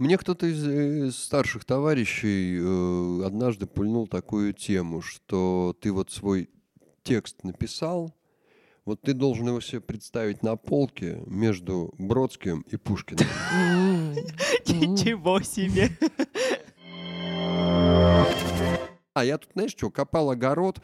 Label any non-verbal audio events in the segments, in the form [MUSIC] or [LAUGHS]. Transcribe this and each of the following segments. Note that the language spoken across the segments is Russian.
Мне кто-то из, из старших товарищей э, однажды пульнул такую тему, что ты вот свой текст написал, вот ты должен его себе представить на полке между Бродским и Пушкиным. Ничего себе. А я тут, знаешь, что, копал огород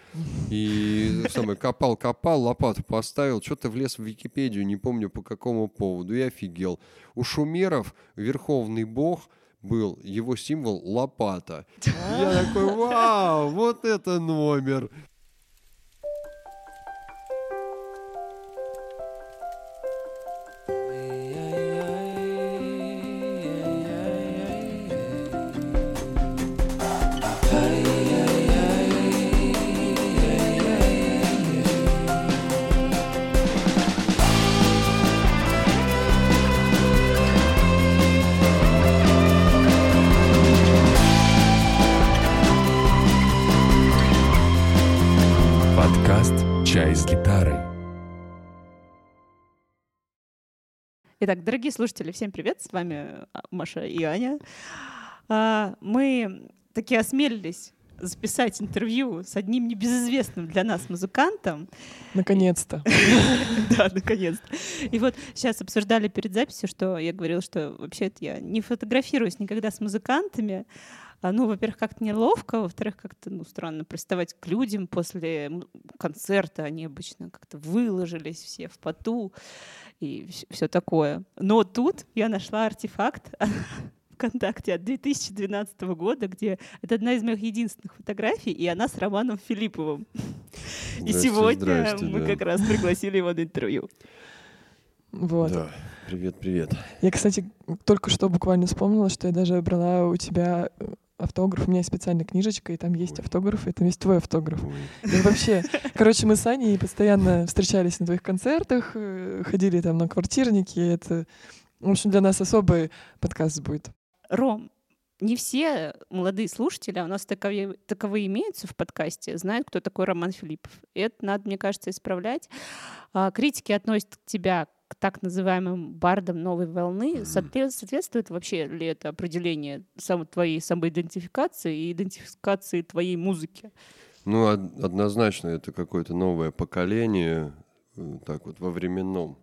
и [LAUGHS] самое, копал, копал, лопату поставил, что-то влез в Википедию, не помню по какому поводу, и офигел. У шумеров верховный бог был, его символ лопата. Я такой, вау, вот это номер. Итак, дорогие слушатели, всем привет! С вами а, Маша и Аня. А, мы таки осмелились записать интервью с одним небезызвестным для нас музыкантом. Наконец-то. [LAUGHS] Да, наконец-то. И вот сейчас обсуждали перед записью, что я говорила, что вообще-то я не фотографируюсь никогда с музыкантами, ну, во-первых, как-то неловко, во-вторых, как-то ну, странно приставать к людям после концерта. Они обычно как-то выложились все в поту и все такое. Но тут я нашла артефакт [LAUGHS] ВКонтакте от 2012 года, где это одна из моих единственных фотографий, и она с Романом Филипповым. [LAUGHS] И сегодня мы как раз пригласили его на интервью. Вот. Да. Привет, привет. Я, кстати, только что буквально вспомнила, что я даже брала у тебя э, автограф. У меня есть специальная книжечка, и там есть автограф, и там есть твой автограф. И вообще, короче, мы с Аней постоянно встречались на твоих концертах, э, ходили там на квартирники. Это, в общем, для нас особый подкаст будет. Ром, не все молодые слушатели, а у нас таковые, таковые имеются в подкасте, знают, кто такой Роман Филиппов. И это надо, мне кажется, исправлять. А, критики относят тебя к так называемым бардам новой волны. Соответствует вообще ли это определение сам, твоей самоидентификации и идентификации твоей музыки? Ну, однозначно, это какое-то новое поколение, э, так вот, во временном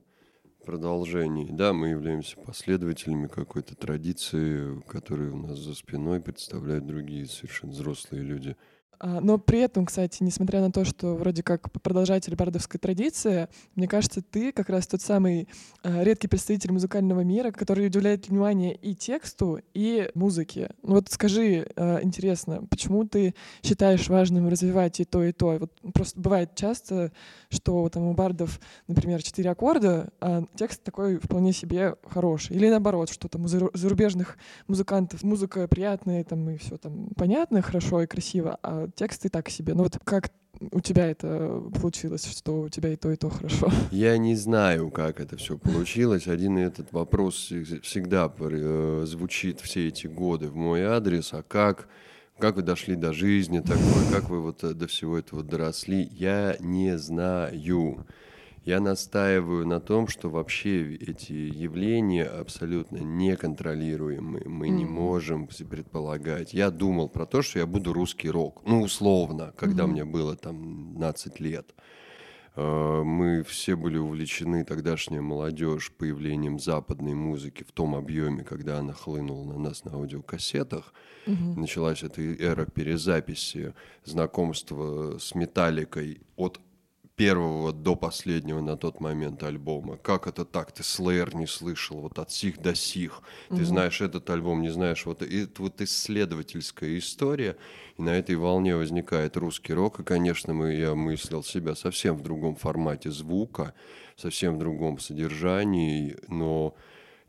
продолжении. Да, мы являемся последователями какой-то традиции, которая у нас за спиной представляют другие совершенно взрослые люди – но при этом, кстати, несмотря на то, что вроде как продолжатель бардовской традиции, мне кажется, ты как раз тот самый а, редкий представитель музыкального мира, который уделяет внимание и тексту, и музыке. Ну вот скажи, а, интересно, почему ты считаешь важным развивать и то, и то? Вот просто бывает часто, что там у бардов, например, четыре аккорда, а текст такой вполне себе хороший. Или наоборот, что там у зарубежных музыкантов музыка приятная, там и все там понятно, хорошо и красиво, а тексты так себе. Ну вот как у тебя это получилось, что у тебя и то, и то хорошо? [LAUGHS] Я не знаю, как это все получилось. Один этот вопрос всегда э, звучит все эти годы в мой адрес. А как, как вы дошли до жизни такой, как вы вот э, до всего этого доросли? Я не знаю. Я настаиваю на том, что вообще эти явления абсолютно неконтролируемы. Мы не можем предполагать. Я думал про то, что я буду русский рок. Ну, условно, когда mm-hmm. мне было там 15 лет. Э, мы все были увлечены, тогдашняя молодежь, появлением западной музыки в том объеме, когда она хлынула на нас на аудиокассетах. Угу. Началась эта эра перезаписи, знакомства с металликой от первого до последнего на тот момент альбома. Как это так? Ты Slayer не слышал, вот от сих до сих. Ты угу. знаешь этот альбом, не знаешь. Вот это вот исследовательская история. И на этой волне возникает русский рок. И, конечно, мы, я мыслил себя совсем в другом формате звука, совсем в другом содержании, но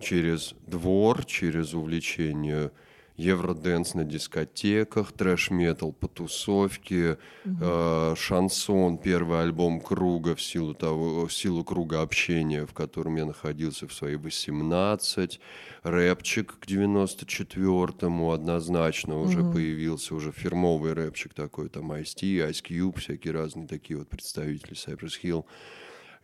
через двор, через увлечение евроденс на дискотеках, трэш-метал по тусовке, угу. э, шансон, первый альбом Круга в силу, того, в силу круга общения, в котором я находился в свои 18, рэпчик к 94-му однозначно уже угу. появился, уже фирмовый рэпчик такой, там Ice-T, Ice Cube, всякие разные такие вот представители Cypress Hill.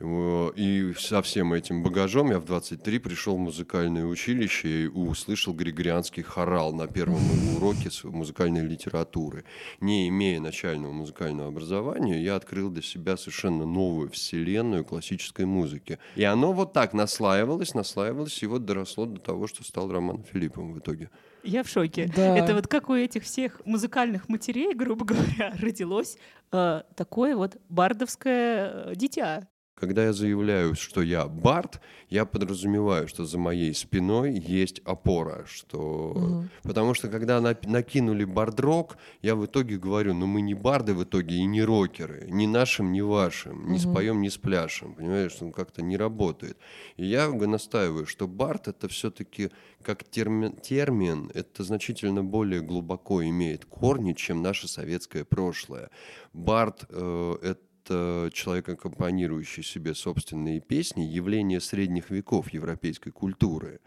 И со всем этим багажом я в 23 пришел в музыкальное училище и услышал григорианский хорал на первом уроке музыкальной литературы. Не имея начального музыкального образования, я открыл для себя совершенно новую вселенную классической музыки. И оно вот так наслаивалось, наслаивалось, и вот доросло до того, что стал Романом Филипповым в итоге. Я в шоке. Да. Это вот как у этих всех музыкальных матерей, грубо говоря, [LAUGHS] родилось э, такое вот бардовское э, дитя. Когда я заявляю, что я бард, я подразумеваю, что за моей спиной есть опора, что... Мгм. Потому что когда на- накинули бардрок, я в итоге говорю, ну мы не барды в итоге и не рокеры, ни нашим, ни вашим, не Мгм. споем, не спляшем, понимаешь, он как-то не работает. И я настаиваю, что бард это все-таки как термин, термин, это значительно более глубоко имеет корни, чем наше советское прошлое. Бард э, это человек, аккомпанирующий себе собственные песни, явление средних веков европейской культуры.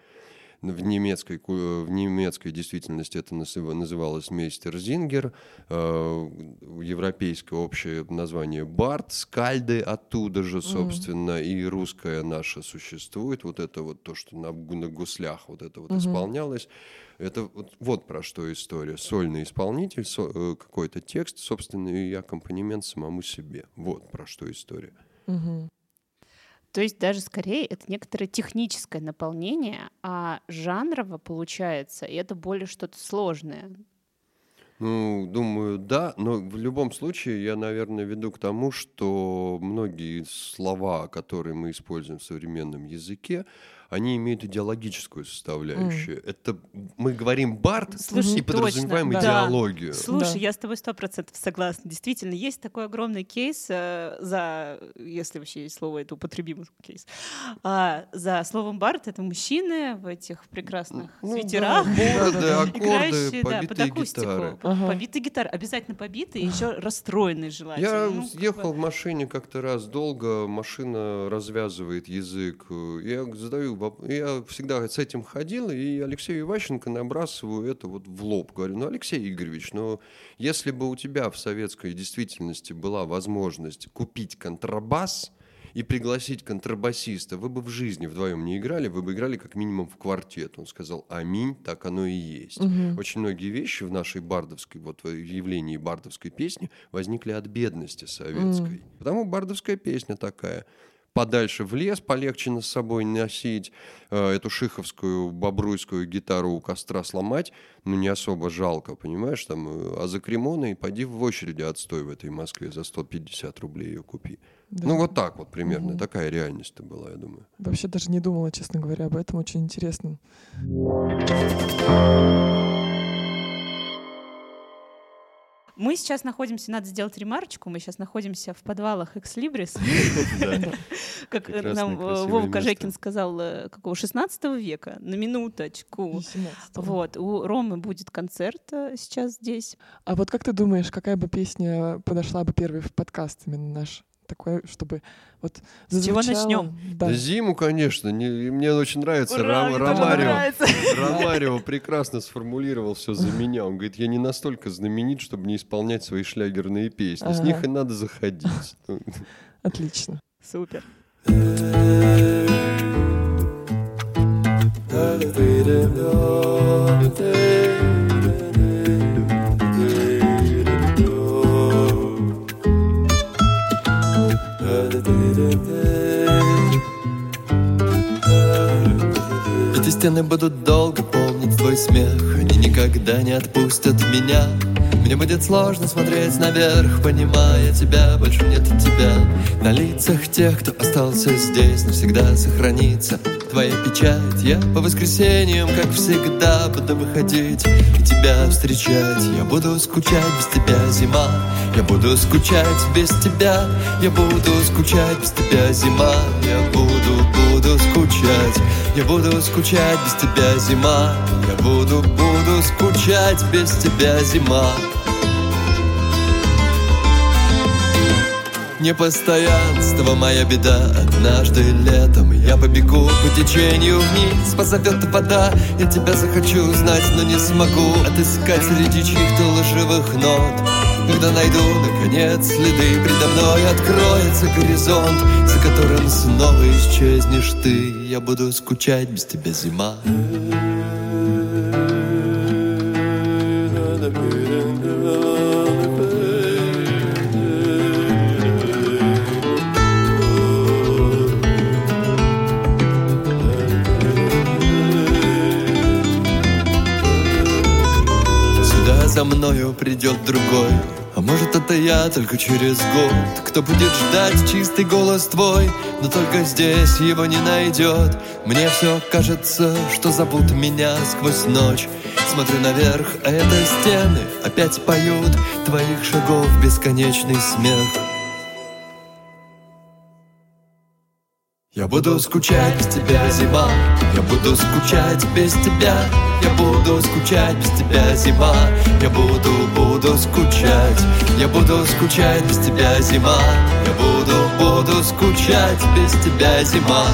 В немецкой, в немецкой действительности это называ- называлось мейстерзингер, э, европейское общее название бард, скальды оттуда же, собственно, и русское наше существует, вот это вот то, что на, на гуслях вот это вот Мгм. исполнялось, это вот, вот про что история. Сольный исполнитель, со- э, какой-то текст, собственно, и аккомпанемент самому себе. Вот про что история. Мгм. То есть даже скорее это некоторое техническое наполнение, а жанрово получается, и это более что-то сложное. Ну, думаю, да, но в любом случае я, наверное, веду к тому, что многие слова, которые мы используем в современном языке, они имеют идеологическую составляющую. Это мы говорим бард Слушай, и подразумеваем точно, да. идеологию. Слушай, Да. я с тобой сто процентов согласна. Действительно, есть такой огромный кейс э, за, если вообще есть слово это употребимый кейс, а, за словом бард это мужчины в этих прекрасных Ну свитерах. да, бороды, аккорды, [LAUGHS] Играющие, да, под акустику. гитары. Ага. Побитые гитары. Обязательно побитые, еще расстроенные желательно. Я Ну, ехал в машине как-то раз долго, машина развязывает язык. э, Я задаю, я всегда с этим ходил, и Алексею Иващенко набрасываю это вот в лоб. Говорю, ну, Алексей Игоревич, ну, если бы у тебя в советской действительности была возможность купить контрабас и пригласить контрабасиста, вы бы в жизни вдвоем не играли, вы бы играли как минимум в квартет. Он сказал, аминь, так оно и есть. Мгм. Очень многие вещи в нашей бардовской, вот в явлении бардовской песни возникли от бедности советской. Потому бардовская песня такая. Подальше в лес, полегче на собой носить, э, эту шиховскую бобруйскую гитару у костра сломать, ну не особо жалко, понимаешь, там, э, а за кремоной пойди в очереди отстой в этой Москве, за 150 рублей ее купи. Да. Ну вот так вот примерно, Мгм. такая реальность-то была, я думаю. Вообще даже не думала, честно говоря, об этом. Очень интересно. Мы сейчас находимся, надо сделать ремарочку, мы сейчас находимся в подвалах Экслибрис, [LAUGHS] как нам э, Вова. Кожекин сказал, э, какого, 16 века, на минуточку. 18-го. Вот, у Ромы будет концерт э, сейчас здесь. А вот как ты думаешь, какая бы песня подошла бы первой в подкаст именно наш? Такой, чтобы вот С чего начнем? Да. Зиму, конечно, не- мне очень нравится Ура, Ро- мне тоже Ромарио. нравится. Ромарио прекрасно сформулировал все за меня. Он говорит, я не настолько знаменит, чтобы не исполнять свои шлягерные песни. С Ага. них и надо заходить. Ну, Отлично. Супер. Эти стены будут долго помнить твой смех Они никогда не отпустят меня. Мне будет сложно смотреть наверх Понимая тебя, больше нет тебя. На лицах тех, кто остался здесь Навсегда сохранится твоя печать. Я по воскресеньям, как всегда Буду выходить и тебя встречать. Я буду скучать без тебя, зима. Я буду скучать без тебя. Я буду скучать без тебя, зима. Я буду, буду скучать Я буду скучать без тебя, зима. Я буду, буду скучать без тебя, зима Непостоянство моя беда. Однажды летом я побегу по течению вниз Позовет вода, я тебя захочу знать, но не смогу Отыскать среди чьих-то лживых нот. Когда найду, наконец, следы Предо мной откроется горизонт За которым снова исчезнешь ты. Я буду скучать без тебя, зима. Сюда другой. А может это я только через год? Кто будет ждать чистый голос твой? Но только здесь его не найдет. Мне все кажется, что зовут меня сквозь ночь. Смотрю наверх, а это стены. Опять поют твоих шагов бесконечный смех Я буду скучать без тебя, зима. Я буду скучать без тебя. Я буду скучать без тебя, зима. Я буду, буду скучать. Я буду скучать без тебя, зима. Я буду, буду скучать без тебя, зима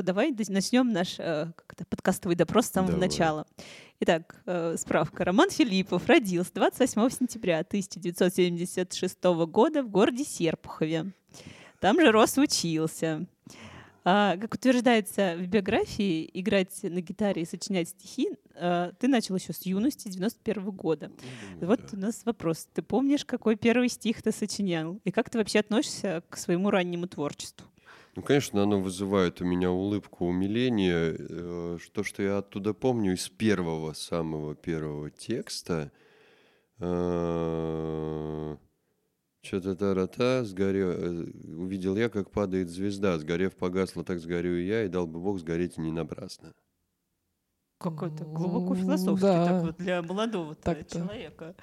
что, давай начнем наш э, подкастовый допрос с самого Давай. начала. Итак, э, справка. Роман Филиппов родился 28 сентября 1976 года в городе Серпухове. Там же рос учился. А, как утверждается в биографии, играть на гитаре и сочинять стихи э, ты начал еще с юности 91 года. Вот у нас вопрос. Ты помнишь, какой первый стих ты сочинял? И как ты вообще относишься к своему раннему творчеству? Ну, конечно, оно вызывает у меня улыбку умиления. Э, То, что я оттуда помню из первого, самого первого текста. э, Что-то тарата, сгорел, э, увидел я, как падает звезда, сгорев погасла, так сгорю и я, и дал бы Бог сгореть и не напрасно. Какой-то глубоко философский да. так вот для молодого человека.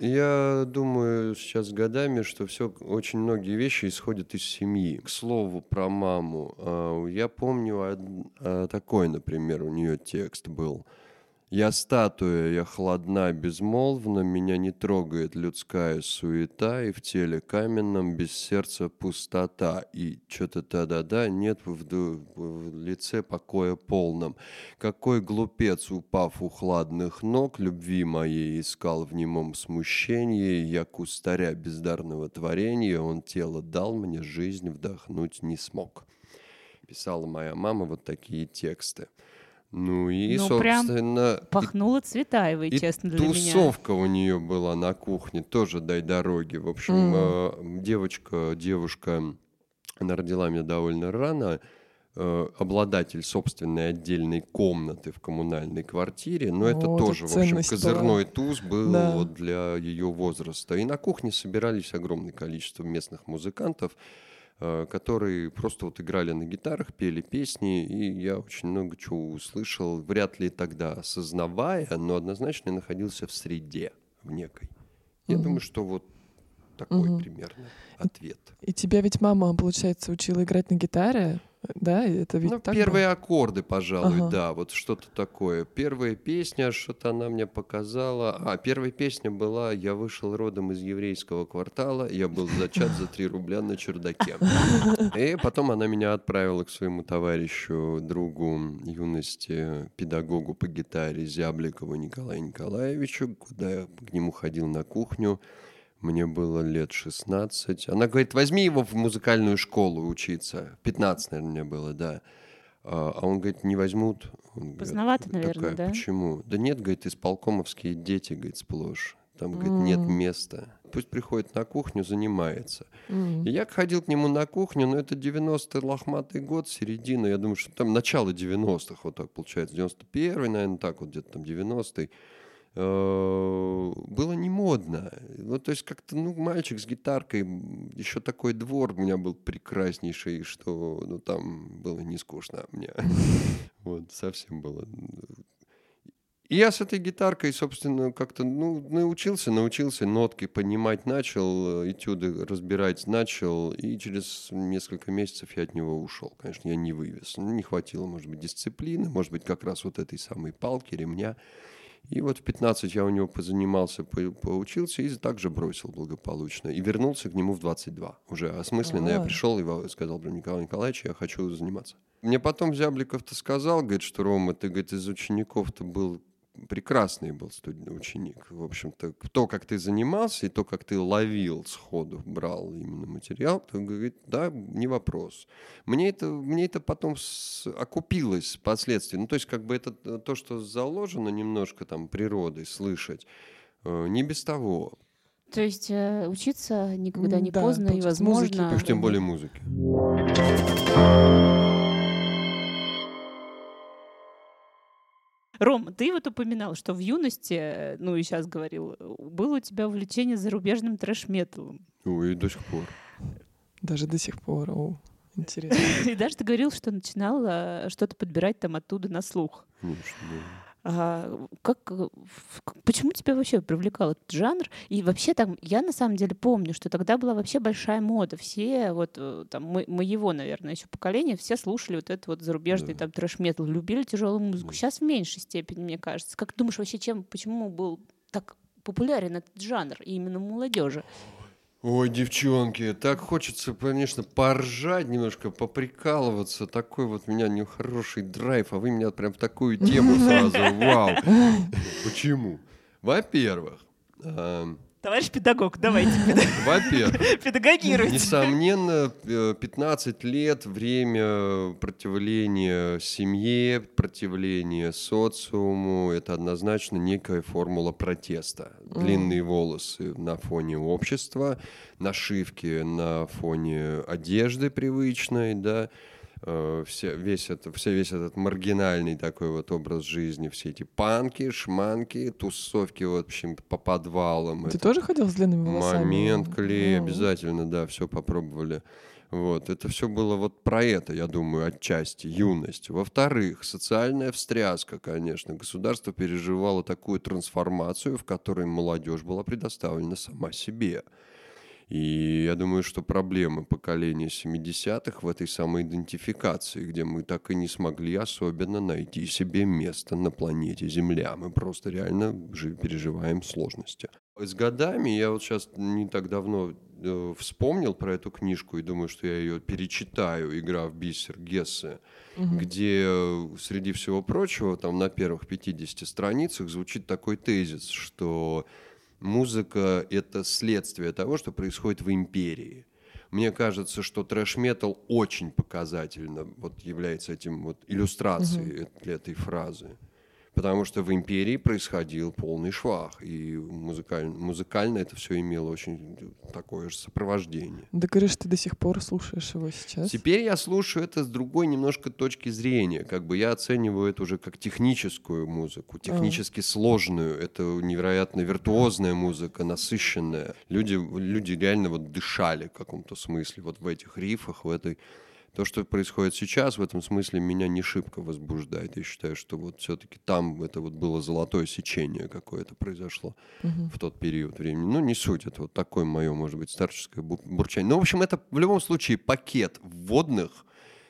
Я думаю сейчас годами, что все очень многие вещи исходят из семьи. К слову про маму, а, я помню а, такой, например, у нее текст был. Я статуя, я холодна, безмолвна, меня не трогает людская суета, и в теле каменном без сердца пустота, и что-то та-да-да, нет в, в лице покоя полном. Какой глупец, упав у хладных ног, любви моей искал в немом смущении, я кустаря бездарного творения, он тело дал мне, жизнь вдохнуть не смог. Писала моя мама вот такие тексты. Ну и, Ну, прям собственно, и Пахнуло Цветаевой, и честно, для меня. тусовка у нее была на кухне, тоже дай дороги. В общем, Мгм. э, девочка, девушка, она родила меня довольно рано, э, обладатель собственной отдельной комнаты в коммунальной квартире, но это О, это тоже, в общем, козырной туз был Да. вот для ее возраста. И на кухне собирались огромное количество местных музыкантов, которые просто вот играли на гитарах, пели песни, и я очень много чего услышал, вряд ли тогда осознавая, но однозначно находился в среде, в некой. Я Мгм. думаю, что вот такой Мгм. примерно ответ. И тебя ведь мама, получается, учила играть на гитаре, да? Это ведь Ну, так первые аккорды, пожалуй, Ага. да, вот что-то такое. Первая песня, что-то она мне показала. А, первая песня была «Я вышел родом из еврейского квартала, я был зачат за 3 рубля на чердаке». И потом она меня отправила к своему товарищу, другу юности, педагогу по гитаре Зябликову Николаю Николаевичу, куда я к нему ходил на кухню. Мне было лет 16. Она говорит, возьми его в музыкальную школу учиться. 15, наверное, мне было, да. А а он говорит, не возьмут. Он говорит, Поздновато, наверное, такая, да? Почему? Да нет, говорит, исполкомовские дети, говорит, сплошь. Там, говорит, нет места. Пусть приходит на кухню, занимается. М. И я ходил к нему на кухню, но это 90-й лохматый год, середина. Я думаю, что там начало 90-х, вот так получается. 91-й, наверное, так вот где-то там 90-й. Э, Было не модно. Ну, то есть как-то, ну, мальчик с гитаркой, еще такой двор у меня был прекраснейший, что, ну, там было не скучно мне. [LAUGHS] Вот, совсем было. И я с этой гитаркой, собственно, как-то ну, научился, научился нотки понимать начал, этюды разбирать начал, и через несколько месяцев я от него ушел. Конечно, я не вывез. Ну, Не хватило, может быть, дисциплины, может быть, как раз вот этой самой палки, ремня. И вот в 15 я у него позанимался, по- поучился и также бросил благополучно. И вернулся к нему в 22. Уже осмысленно я пришел и сказал, говорю, Николай Николаевич, я хочу заниматься. Мне потом Зябликов-то сказал, говорит, что Рома, ты, говорит, из учеников-то был прекрасный был студент, ученик. В общем-то, то, как ты занимался, и то, как ты ловил сходу, брал именно материал, то говорит, да, не вопрос. Мне это, мне это потом с- окупилось впоследствии. Ну, то есть, как бы это то, что заложено немножко там природой, слышать, э, не без того. То есть э, учиться никогда не да, поздно, и музыки возможно... Уж тем более музыки. Ром, ты вот упоминал, что в юности, э, ну и сейчас говорил, э, было у тебя увлечение зарубежным трэш-металом. Ой, и до сих пор. Даже до сих пор. О, интересно. [LAUGHS] И даже ты говорил, что начинал э, что-то подбирать там оттуда на слух. Конечно, да. А, как, э, почему тебя вообще привлекал этот жанр? И вообще там, я на самом деле помню, что тогда была вообще большая мода. Все вот э, там мо- моего, наверное, еще поколения, все слушали вот этот вот зарубежный Да. там трэш-метал, любили тяжелую музыку. Да. Сейчас в меньшей степени, мне кажется. Как думаешь вообще, чем, почему был так популярен этот жанр и именно молодежи? Ой, девчонки, так хочется, конечно, поржать немножко, поприкалываться. Такой вот у меня нехороший драйв, а вы меня прям в такую тему [LAUGHS] сразу. Вау. Почему? Во-первых, эм, Товарищ педагог, давайте, во-первых, [LAUGHS] педагогируйте. Несомненно, э, 15 лет время противления семье, противления социуму, это однозначно некая формула протеста. Длинные волосы на фоне общества, нашивки на фоне одежды привычной, да, э, все, весь, это, все, весь этот маргинальный такой вот образ жизни, все эти панки, шманки, тусовки, в общем, по подвалам. Ты Это тоже ходил с длинными волосами? Момент, клей, обязательно, да, все попробовали. Вот, это все было вот про это, я думаю, отчасти, юность. Во-вторых, социальная встряска, конечно. Государство переживало такую трансформацию, в которой молодежь была предоставлена сама себе. И я думаю, что проблемы поколения 70-х в этой самой идентификации, где мы так и не смогли особенно найти себе место на планете Земля. Мы просто реально жи- переживаем сложности. С годами, я вот сейчас не так давно э, вспомнил про эту книжку и думаю, что я ее перечитаю, «Игра в бисер» Гессе, Мгм. где э, среди всего прочего там на первых 50 страницах звучит такой тезис, что музыка — это следствие того, что происходит в империи. Мне кажется, что трэш-метал очень показательно вот является этим вот иллюстрацией эт- этой фразы. Потому что в империи происходил полный швах, и музыкально, музыкально это все имело очень такое же сопровождение. Да говоришь, ты до сих пор слушаешь его сейчас? Теперь я слушаю это с другой немножко точки зрения. Как бы я оцениваю это уже как техническую музыку, технически сложную. Это невероятно виртуозная музыка, насыщенная. Люди, люди реально вот дышали в каком-то смысле вот в этих рифах, в этой... То, что происходит сейчас, в этом смысле меня не шибко возбуждает. Я считаю, что вот все-таки там это вот было золотое сечение какое-то произошло Мгм. в тот период времени. Ну, не суть, это вот такое мое, может быть, старческое бу- бурчание. Ну, в общем, это в любом случае пакет вводных,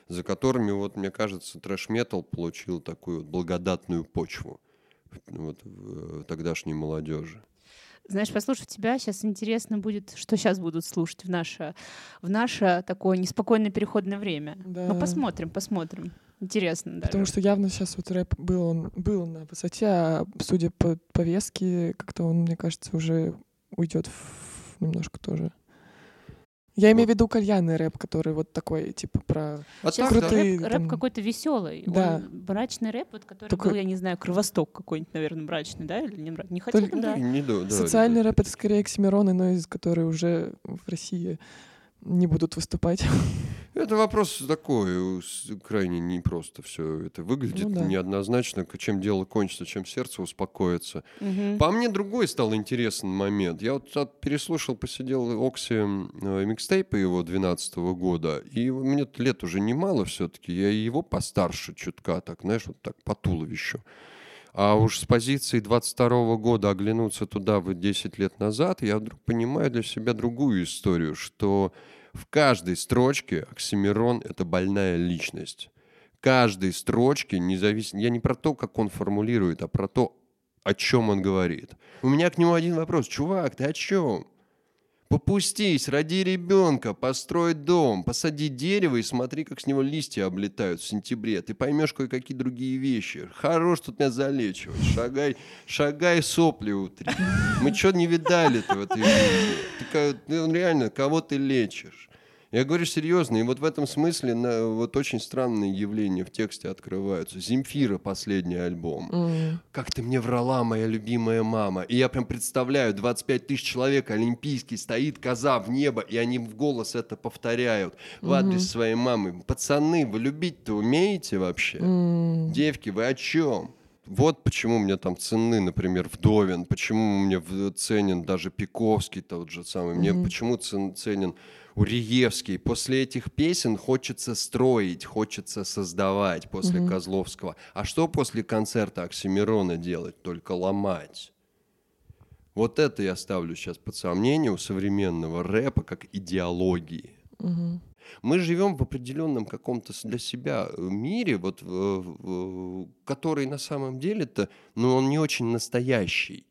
за которыми, вот, мне кажется, трэш-метал получил такую вот благодатную почву вот, в э, тогдашней молодежи. Знаешь, послушав тебя, сейчас интересно будет, что сейчас будут слушать в наше, в наше такое неспокойное переходное время. Да. Ну, посмотрим, посмотрим. Интересно даже. Потому что явно сейчас вот рэп был, он был на высоте, а судя по повестке, как-то он, мне кажется, уже уйдет в немножко тоже. Я имею в виду кальянный рэп, который вот такой, типа, про... А Сейчас да. крутые- рэп, там- рэп какой-то веселый. Да. Он мрачный рэп, вот, который Только- был, я не знаю, Кровосток какой-нибудь, наверное, мрачный, да? Или не мрачный? Не хотели, Только- да? Не до- да, Социальный ребят. рэп — это скорее Оксимирон, но из которые уже в России не будут выступать. [LAUGHS] Это вопрос такой, крайне непросто все это выглядит, Ну да. неоднозначно, чем дело кончится, чем сердце успокоится. Мгм. По мне другой стал интересный момент. Я вот от- переслушал, посидел Окси э, микстейпы его 12 года, и мне лет уже немало все-таки, я его постарше чутка, так, знаешь, вот так по туловищу. А уж с позиции 22 года оглянуться туда вот 10 лет назад, я вдруг понимаю для себя другую историю, что в каждой строчке Оксимирон — это больная личность. Каждой строчке, независимо... Я не про то, как он формулирует, а про то, о чем он говорит. У меня к нему один вопрос. Чувак, ты о чем? Попустись, роди ребенка, построй дом, посади дерево и смотри, как с него листья облетают в сентябре. Ты поймешь кое-какие другие вещи. Хорош тут меня залечивать. Шагай, шагай сопли утри. Мы что не видали-то в этой жизни? Ты, ну, реально, кого ты лечишь? Я говорю серьезно, и вот в этом смысле на- вот очень странные явления в тексте открываются. Земфира последний альбом. М. Как ты мне врала, моя любимая мама. И я прям представляю, 25 тысяч человек, олимпийский, стоит коза в небо, и они в голос это повторяют в адрес своей мамы. Пацаны, вы любить-то умеете вообще? М. Девки, вы о чем? Вот почему мне там ценны, например, Вдовин, почему мне ценен даже Пиковский тот же самый, мне почему цен- ценен Уриевский. После этих песен хочется строить, хочется создавать после Козловского. А что после концерта Оксимирона делать? Только ломать. Вот это я ставлю сейчас под сомнение у современного рэпа как идеологии. Мгм. Мы живем в определенном каком-то для себя э, мире, вот, э, который на самом деле-то, ну, он не очень настоящий.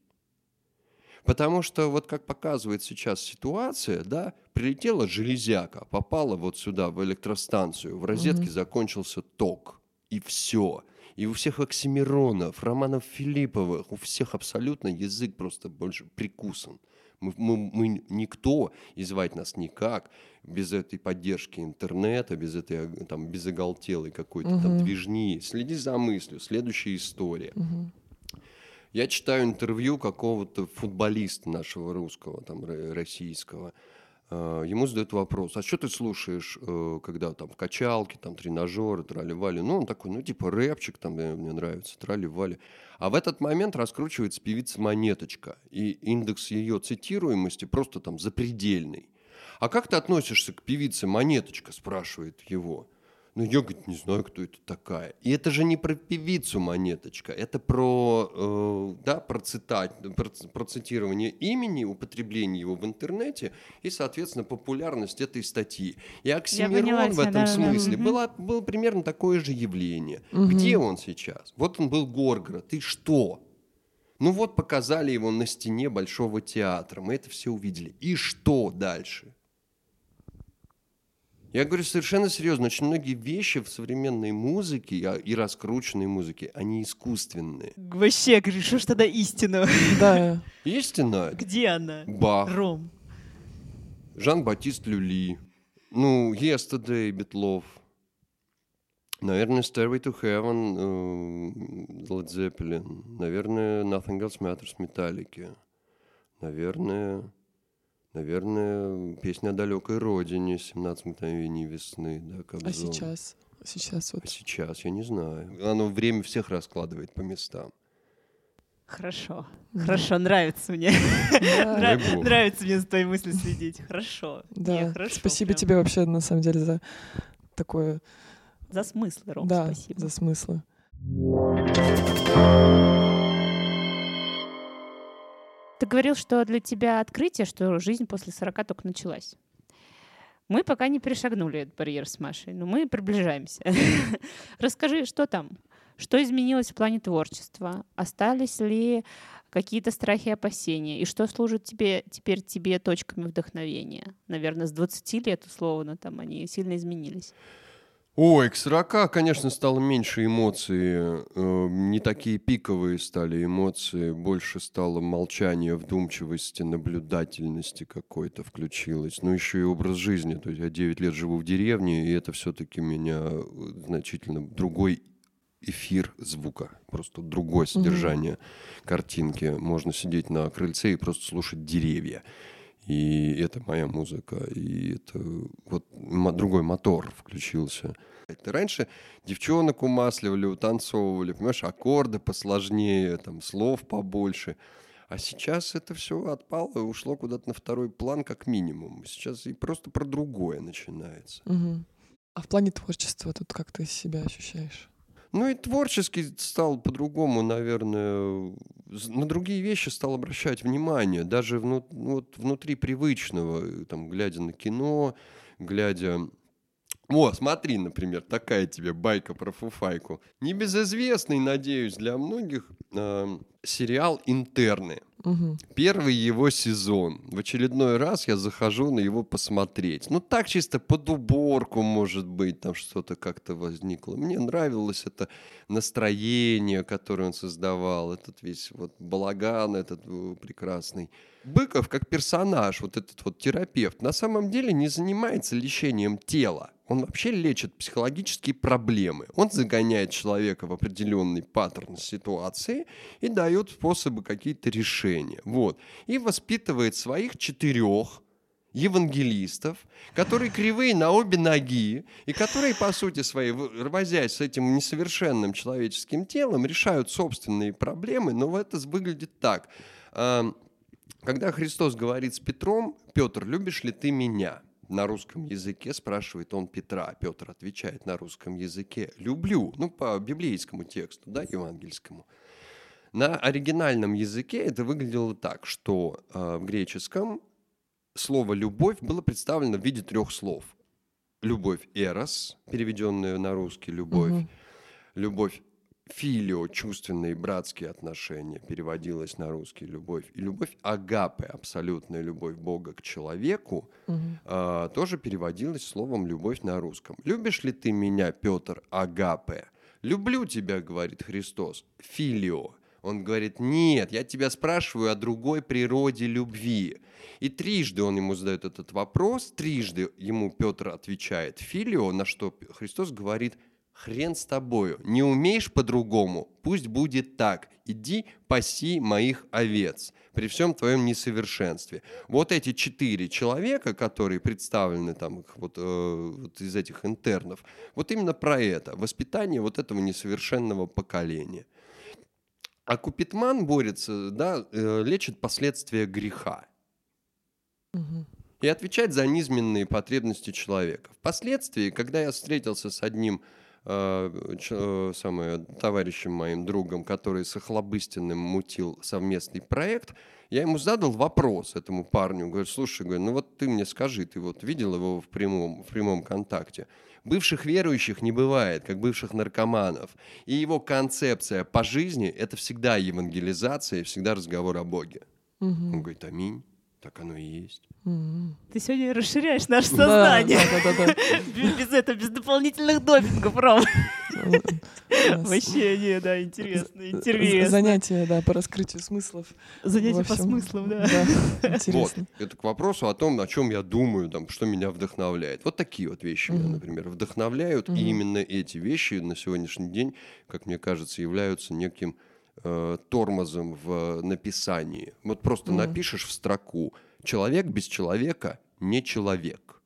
Потому что, вот как показывает сейчас ситуация, да, прилетела железяка, попала вот сюда, в электростанцию, в розетке закончился ток, и все. И у всех Оксимиронов, Романов Филипповых, у всех абсолютно язык просто больше прикусан. Мы, мы- мы никто, и звать нас никак, без этой поддержки интернета, без этой э, там, без оголтелой какой-то там движни. Следи за мыслью. Следующая история. Я читаю интервью какого-то футболиста нашего русского, там, ро- российского. Э, Ему задают вопрос, а что ты слушаешь, э, когда там в качалке, там тренажеры, трали-вали? Ну, он такой, ну, типа рэпчик там э, мне нравится, трали-вали. А в этот момент раскручивается певица Монеточка, и индекс ее цитируемости просто там запредельный. А как ты относишься к певице Монеточка, спрашивает его. Ну, я, говорит, не знаю, кто это такая. И это же не про певицу Монеточка, это про, э, да, про, цитать, про, про цитирование имени, употребление его в интернете и, соответственно, популярность этой статьи. И Оксимирон поняла в этом да-да-да. смысле Мгм. было, было примерно такое же явление. Мгм. Где он сейчас? Вот он был Горгород. И что? Ну вот показали его на стене Большого театра. Мы это все увидели. И что дальше? Я говорю совершенно серьезно. Очень многие вещи в современной музыке и- раскрученной музыке, они искусственные. Вообще, говорю, что ж тогда истина? Да. Истина. Где она? Бах. Ром. Жан-Батист Люли. Ну, Yesterday, Битлов. Наверное, Stairway to Heaven, э, Led Zeppelin. Наверное, Nothing Else Matters, Металлики. Наверное, наверное, песня о далекой родине, 17 мгновений весны, да, А Кобзон. сейчас? Сейчас А вот. сейчас, я не знаю. Оно время всех раскладывает по местам. Хорошо. Хорошо, нравится мне. Да. Нравится мне за твои мысли следить. Хорошо. Не, Да. хорошо. Спасибо прям. тебе вообще, на самом деле, за такое, За смыслы, Ром, да, спасибо. за смыслы. Ты говорил, что для тебя открытие, что жизнь после 40 только началась. Мы пока не перешагнули этот барьер с Машей, но мы приближаемся. [LAUGHS] Расскажи, что там? Что изменилось в плане творчества? Остались ли какие-то страхи и опасения? И что служит тебе теперь тебе точками вдохновения? Наверное, с 20 лет, условно, там они сильно изменились. Ой, к 40, конечно, стало меньше эмоций, э, не такие пиковые стали эмоции, больше стало молчание, вдумчивости, наблюдательности какой-то включилось. Ну, еще и образ жизни, то есть я 9 лет живу в деревне, и это все-таки меня э, значительно другой эфир звука, просто другое содержание mm-hmm. картинки. Можно сидеть на крыльце и просто слушать деревья. И это моя музыка, и это вот другой мотор включился. Это раньше девчонок умасливали, утанцовывали, понимаешь, аккорды посложнее, там слов побольше. А сейчас это все отпало и ушло куда-то на второй план как минимум. Сейчас и просто про другое начинается. Угу. А в плане творчества тут как ты себя ощущаешь? Ну и творчески стал по-другому, наверное, на другие вещи стал обращать внимание, даже вну, вот внутри привычного, там, глядя на кино, глядя о, смотри, например, такая тебе байка про Фуфайку. Небезызвестный, надеюсь, для многих э, сериал «Интерны». Угу. Первый его сезон. В очередной раз я захожу на его посмотреть. Ну, так чисто под уборку, может быть, там что-то как-то возникло. Мне нравилось это настроение, которое он создавал, этот весь вот балаган этот э, прекрасный. Быков как персонаж, вот этот вот терапевт, на самом деле не занимается лечением тела. Он вообще лечит психологические проблемы. Он загоняет человека в определенный паттерн ситуации и дает способы какие-то решения. Вот. И воспитывает своих четырех евангелистов, которые кривые на обе ноги, и которые, по сути своей, возясь с этим несовершенным человеческим телом, решают собственные проблемы, но это выглядит так – когда Христос говорит с Петром, Петр, любишь ли ты меня? На русском языке спрашивает он Петра. Петр отвечает на русском языке «люблю», ну, по библейскому тексту, да, евангельскому. На оригинальном языке это выглядело так, что э, в греческом слово «любовь» было представлено в виде трех слов. Любовь «эрос», переведенная на русский «любовь», угу. любовь филио, чувственные братские отношения, переводилось на русский любовь, и любовь агапе, абсолютная любовь Бога к человеку, угу. а, тоже переводилось словом любовь на русском. Любишь ли ты меня, Петр, агапе? Люблю тебя, говорит Христос, филио. Он говорит, нет, я тебя спрашиваю о другой природе любви. И трижды он ему задает этот вопрос, трижды ему Петр отвечает филио, на что Христос говорит – Хрен с тобою, не умеешь по-другому, пусть будет так. Иди паси моих овец при всем твоем несовершенстве. Вот эти четыре человека, которые представлены там вот, э, вот из этих интернов, вот именно про это, воспитание вот этого несовершенного поколения. А Купитман борется, да, э, лечит последствия греха. Угу и отвечать за низменные потребности человека. Впоследствии, когда я встретился с одним Э, э, самое, товарищем моим другом, который с Охлобыстиным мутил совместный проект, я ему задал вопрос этому парню, говорю, слушай, говорю, ну вот ты мне скажи, ты вот видел его в прямом, в прямом контакте? Бывших верующих не бывает, как бывших наркоманов. И его концепция по жизни – это всегда евангелизация, всегда разговор о Боге. Угу. Он говорит, аминь. Так оно и есть. Ты сегодня расширяешь наше сознание. Да, да, да, [LAUGHS] без этого, без дополнительных допингов, Ром. Вообще, не, да, интересно, интересно. Занятие, да, по раскрытию смыслов. Занятие по смыслам, да. [LAUGHS] Интересно. Вот, это к вопросу о том, о чем я думаю, там, что меня вдохновляет. Вот такие вот вещи меня, например, вдохновляют. И именно эти вещи на сегодняшний день, как мне кажется, являются неким э, тормозом в написании. Вот просто mm. напишешь в строку «человек без человека не человек».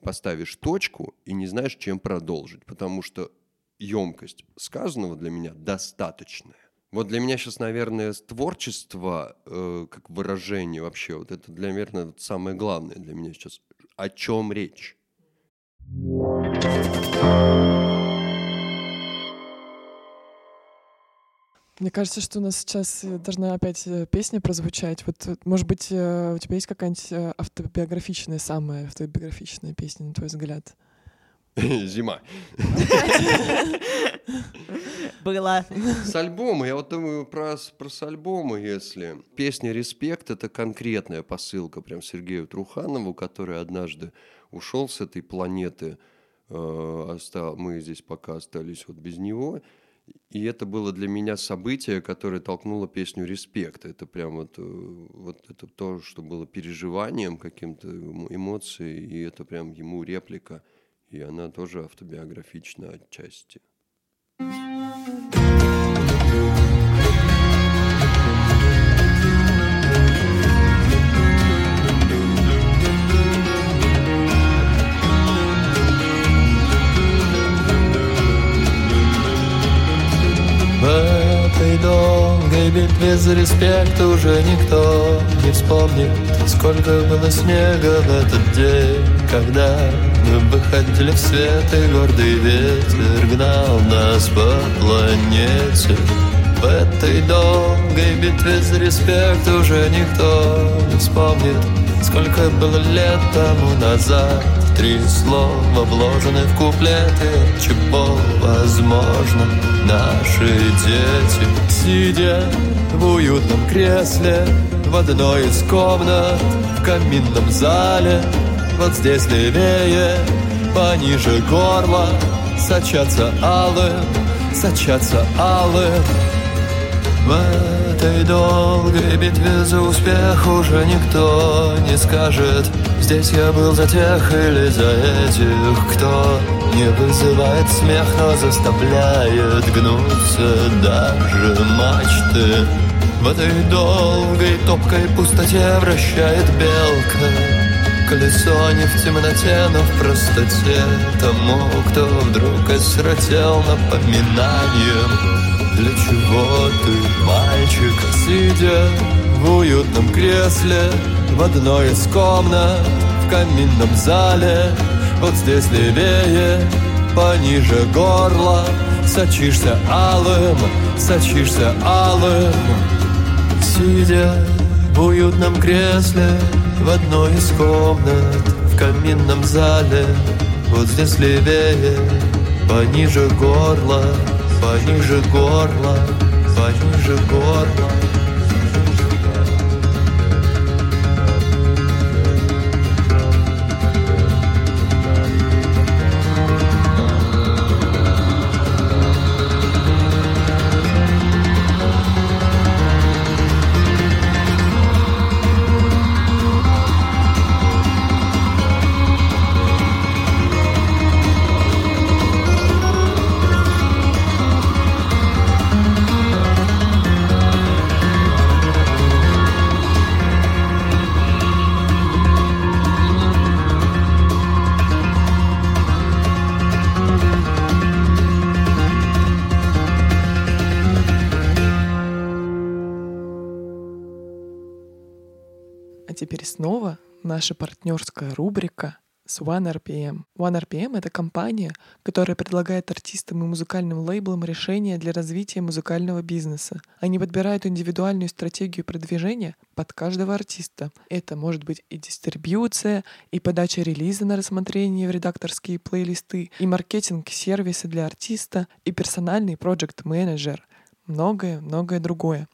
Поставишь точку и не знаешь, чем продолжить, потому что емкость сказанного для меня достаточная. Вот для меня сейчас, наверное, творчество э, как выражение вообще, вот это для, наверное, самое главное для меня сейчас. О чем речь? Мне кажется, что у нас сейчас э, должна опять э, песня прозвучать. Вот, э, может быть, у тебя есть какая-нибудь автобиографичная, самая автобиографичная песня, на твой взгляд? [LAUGHS] Зима. [LAUGHS] Была. С альбома, я вот думаю про, про с альбома, если. Песня «Респект» — это конкретная посылка прям Сергею Труханову, который однажды ушел с этой планеты э, остал, мы здесь пока остались вот без него. И это было для меня событие, которое толкнуло песню «Респект». Это прям вот, э, вот это то, что было переживанием, каким-то эмоцией, и это прям ему реплика. И она тоже автобиографична отчасти. этой долгой битве за респект уже никто не вспомнит, сколько было снега в этот день, когда мы выходили в свет, и гордый ветер гнал нас по планете. В этой долгой битве за респект уже никто не вспомнит, сколько было лет тому назад. Три слова вложены в куплеты, чего возможно наши дети. Сидя в уютном кресле в одной из комнат в каминном зале, вот здесь левее, пониже горла, сочатся алым, сочатся алым. В этой долгой битве за успех уже никто не скажет Здесь я был за тех или за этих, кто Не вызывает смех, но заставляет гнуться даже мачты. В этой долгой топкой пустоте вращает белка. Колесо не в темноте, но в простоте Тому, кто вдруг осиротел напоминанием. Для чего ты, мальчик, сидя в уютном кресле В одной из комнат в каминном зале. Вот здесь левее, пониже горла. Сочишься алым, сочишься алым. Сидя в уютном кресле В одной из комнат в каминном зале. Вот здесь левее, пониже горла пониже горла, пониже горла. Снова наша партнерская рубрика с OneRPM. OneRPM — это компания, которая предлагает артистам и музыкальным лейблам решения для развития музыкального бизнеса. Они подбирают индивидуальную стратегию продвижения под каждого артиста. Это может быть и дистрибьюция, и подача релиза на рассмотрение в редакторские плейлисты, и маркетинг-сервисы для артиста, и персональный проект-менеджер. Многое-многое другое.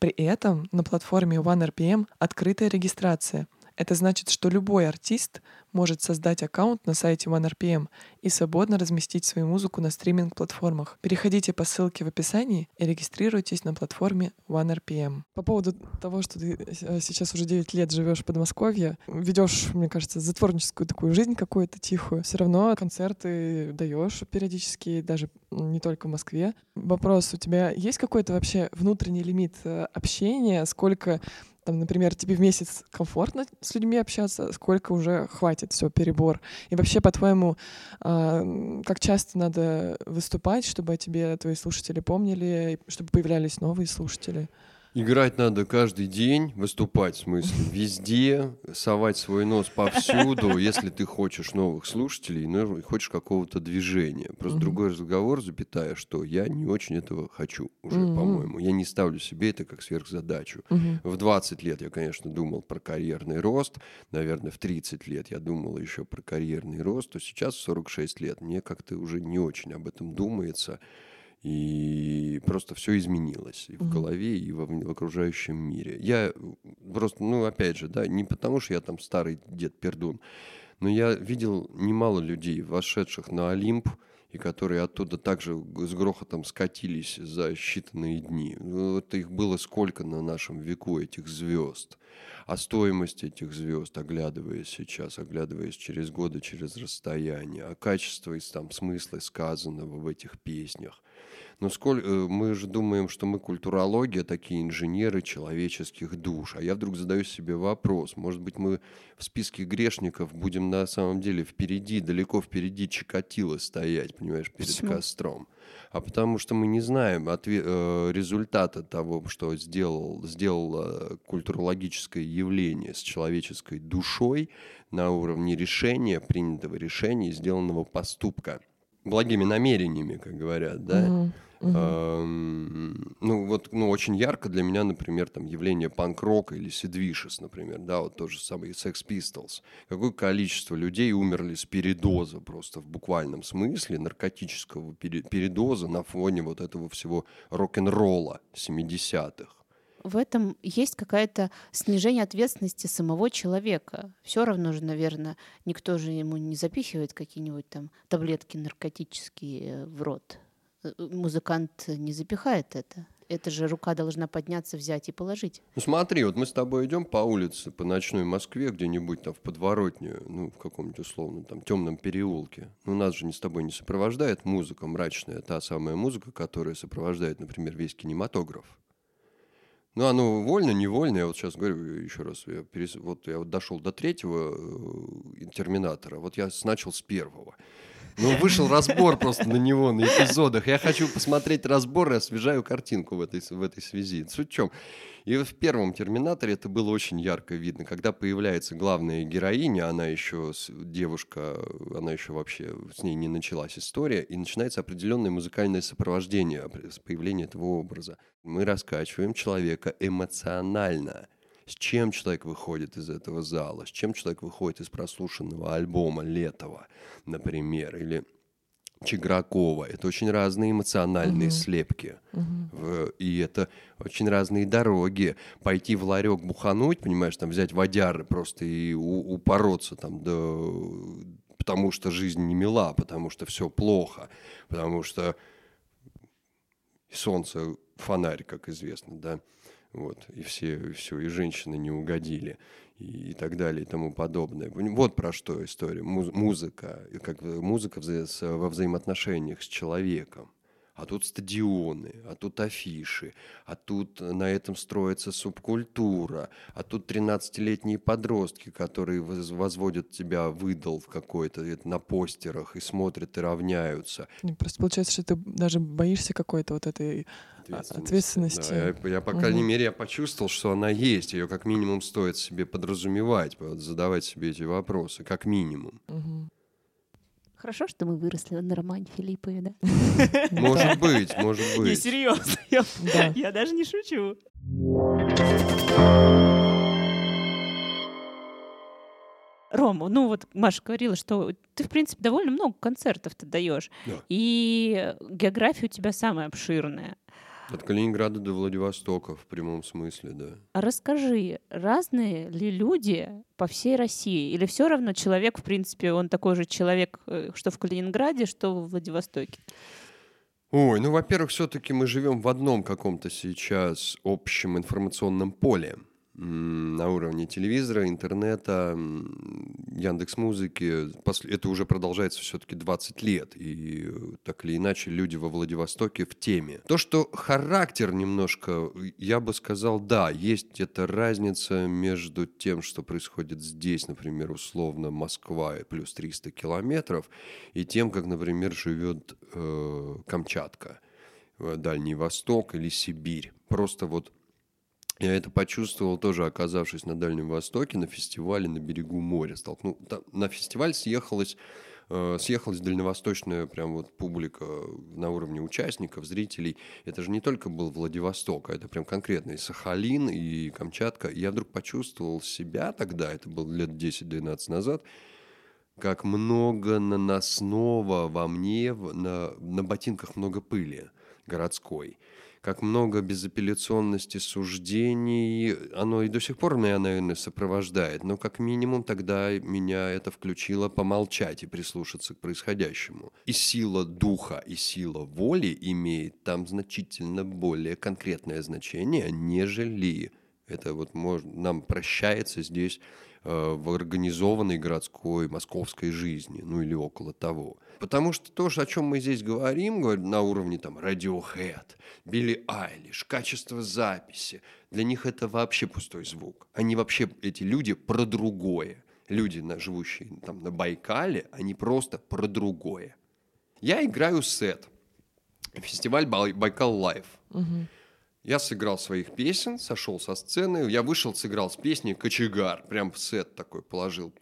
При этом на платформе OneRPM открытая регистрация. Это значит, что любой артист может создать аккаунт на сайте OneRPM и свободно разместить свою музыку на стриминг-платформах. Переходите по ссылке в описании и регистрируйтесь на платформе OneRPM. По поводу того, что ты э, сейчас уже 9 лет живешь в Подмосковье, ведешь, мне кажется, затворническую такую жизнь какую-то тихую, все равно концерты даешь периодически, даже не только в Москве. Вопрос, у тебя есть какой-то вообще внутренний лимит э, общения? Сколько там, например, тебе в месяц комфортно с людьми общаться, сколько уже хватит, все, перебор. И вообще, по-твоему, э, как часто надо выступать, чтобы о тебе твои слушатели помнили, чтобы появлялись новые слушатели? Играть надо каждый день, выступать, в смысле, везде, совать свой нос повсюду, [LAUGHS] если ты хочешь новых слушателей, ну, хочешь какого-то движения. Просто mm-hmm. другой разговор, запятая, что я не очень этого хочу уже, mm-hmm. по-моему. Я не ставлю себе это как сверхзадачу. Mm-hmm. В 20 лет я, конечно, думал про карьерный рост, наверное, в 30 лет я думал еще про карьерный рост, то сейчас в 46 лет мне как-то уже не очень об этом думается. И просто все изменилось и в mm-hmm. голове, и в, в окружающем мире. Я просто, ну, опять же, да, не потому что я там старый дед Пердун, Но я видел немало людей, вошедших на Олимп, и которые оттуда также с грохотом скатились за считанные дни. Вот их было сколько на нашем веку, этих звезд. А стоимость этих звезд, оглядываясь сейчас, оглядываясь через годы, через расстояние, а качество и там смысла сказанного в этих песнях, но сколь, э, мы же думаем, что мы культурология, такие инженеры человеческих душ. А я вдруг задаю себе вопрос, может быть, мы в списке грешников будем на самом деле впереди, далеко впереди Чикатило стоять, понимаешь, перед Почему? костром. А потому что мы не знаем отве- э, результата того, что сделал, сделало культурологическое явление с человеческой душой на уровне решения, принятого решения и сделанного поступка. Благими намерениями, как говорят, да? Мгм. Эм, ну, вот, ну, очень ярко для меня, например, там, явление панк-рока или Сидвишес, например, да, вот тот же самый Sex Pistols. Какое количество людей умерли с передоза просто в буквальном смысле, наркотического пере- передоза на фоне вот этого всего рок-н-ролла 70-х. В этом есть какое-то снижение ответственности самого человека. Все равно же, наверное, никто же ему не запихивает какие-нибудь там таблетки наркотические в рот. Э, Музыкант не запихает это. Это же рука должна подняться, взять и положить. Ну смотри, вот мы с тобой идем по улице, по ночной Москве, где-нибудь там в подворотне, ну, в каком-нибудь условно там темном переулке. Ну, нас же не с тобой не сопровождает музыка мрачная, та самая музыка, которая сопровождает, например, весь кинематограф. Ну, оно вольно, невольно, я вот сейчас говорю еще раз, я перес- вот я вот дошел до третьего э, Терминатора, вот я начал с первого. Ну, вышел разбор просто на него, на эпизодах. Я хочу посмотреть разбор и освежаю картинку в этой, в этой связи. Суть в чем? И в первом «Терминаторе» это было очень ярко видно. Когда появляется главная героиня, она еще девушка, она еще вообще, с ней не началась история, и начинается определенное музыкальное сопровождение опре- с появления этого образа. Мы раскачиваем человека эмоционально. С чем человек выходит из этого зала, с чем человек выходит из прослушанного альбома Летова, например, или Чигракова. Это очень разные эмоциональные Мгм. слепки. В- И это очень разные дороги. Пойти в ларек бухануть, понимаешь, там взять водяры просто и упороться там до... Потому что жизнь не мила, потому что все плохо, потому что солнце фонарь, как известно, да. Вот, и все, и все, и женщины не угодили, и, и так далее, и тому подобное. Вот про что история. Муз- музыка, как музыка вза- во взаимоотношениях с человеком. А тут стадионы, а тут афиши, а тут на этом строится субкультура, а тут 13-летние подростки, которые воз- возводят тебя в идол в какой-то, на постерах, и смотрят, и равняются. Просто получается, что ты даже боишься какой-то вот этой ответственности. Да, я, я, по крайней Мгм. мере, я почувствовал, что она есть. Ее как минимум стоит себе подразумевать, вот, задавать себе эти вопросы, как минимум. Мгм. Хорошо, что мы выросли на романе Филиппове, да? Может быть, может [LAUGHS] Не, быть. серьезно, я, Да. я даже не шучу. Рома, ну вот Маша говорила, что ты, в принципе, довольно много концертов ты даешь. Да. И география у тебя самая обширная. От Калининграда до Владивостока в прямом смысле, да. А расскажи, разные ли люди по всей России? Или все равно человек, в принципе, он такой же человек, э, что в Калининграде, что в Владивостоке? Ой, ну, во-первых, все-таки мы живем в одном каком-то сейчас общем информационном поле. На уровне телевизора, интернета, Яндекс Музыки. Это уже продолжается все-таки 20 лет. И э, так или иначе люди во Владивостоке в теме. То, что характер немножко, я бы сказал, да, есть эта разница между тем, что происходит здесь, например, условно Москва плюс 300 километров, и тем, как, например, живет э, Камчатка, э, Дальний Восток или Сибирь. Просто вот я это почувствовал тоже, оказавшись на Дальнем Востоке, на фестивале на берегу моря. Столкну... на фестиваль съехалась, э, съехалась дальневосточная прям вот публика на уровне участников, зрителей. Это же не только был Владивосток, а это прям конкретно и Сахалин, и Камчатка. Я вдруг почувствовал себя тогда, это было лет 10-12 назад, как много наносного во мне, на, на ботинках много пыли городской. Как много безапелляционности суждений, оно и до сих пор меня, наверное, сопровождает, но как минимум тогда меня это включило помолчать и прислушаться к происходящему. И сила духа, и сила воли имеет там значительно более конкретное значение, нежели это вот может, нам прощается здесь в организованной городской московской жизни, ну или около того. Потому что то, о чем мы здесь говорим, на уровне там Radiohead, Билли Айлиш, качество записи, для них это вообще пустой звук. Они вообще, эти люди, про другое. Люди, живущие там на Байкале, они просто про другое. Я играю сет. Фестиваль Байкал Лайв. Угу. Я сыграл своих песен, сошел со сцены, я вышел, сыграл с песней «Кочегар», прям в сет такой положил.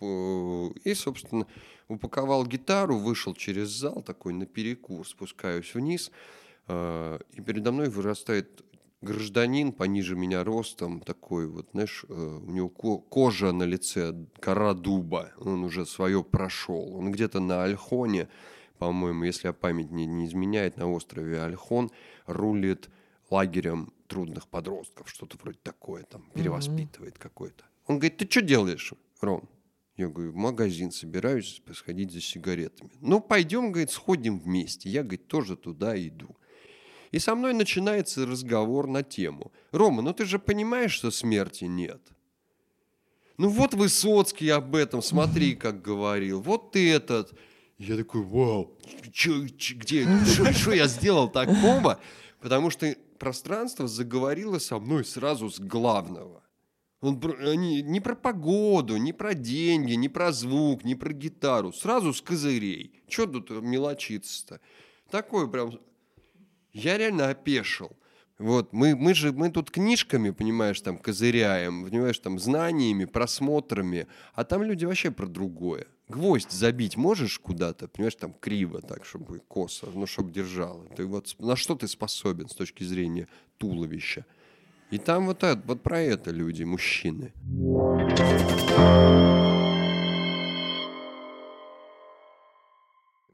И, собственно, упаковал гитару, вышел через зал такой на перекур, спускаюсь вниз, э, и передо мной вырастает гражданин пониже меня ростом, такой вот, знаешь, э, у него кожа на лице, кора дуба, он уже свое прошел. Он где-то на Альхоне, по-моему, если я память не, не изменяет, на острове Альхон рулит лагерем трудных подростков, что-то вроде такое, там, перевоспитывает mm-hmm. какой-то. Он говорит, ты что делаешь, Ром? Я говорю, в магазин собираюсь сходить за сигаретами. Ну, пойдем, говорит, сходим вместе. Я, говорит, тоже туда иду. И со мной начинается разговор на тему. Рома, ну ты же понимаешь, что смерти нет? Ну вот Высоцкий об этом, смотри, [LAUGHS] как говорил. Вот ты этот. Я такой, вау, чё, чё, где, [LAUGHS] что я сделал такого? Потому что пространство заговорило со мной сразу с главного. Он, они, не про погоду, не про деньги, не про звук, не про гитару. Сразу с козырей. Че тут мелочиться-то? Такой прям... Я реально опешил. Вот, мы, мы же, мы тут книжками, понимаешь, там, козыряем, понимаешь, там, знаниями, просмотрами, а там люди вообще про другое. Гвоздь забить можешь куда-то, понимаешь, там, криво так, чтобы косо, ну, чтобы держало. Ты вот на что ты способен с точки зрения туловища? И там вот, это, вот про это люди, мужчины.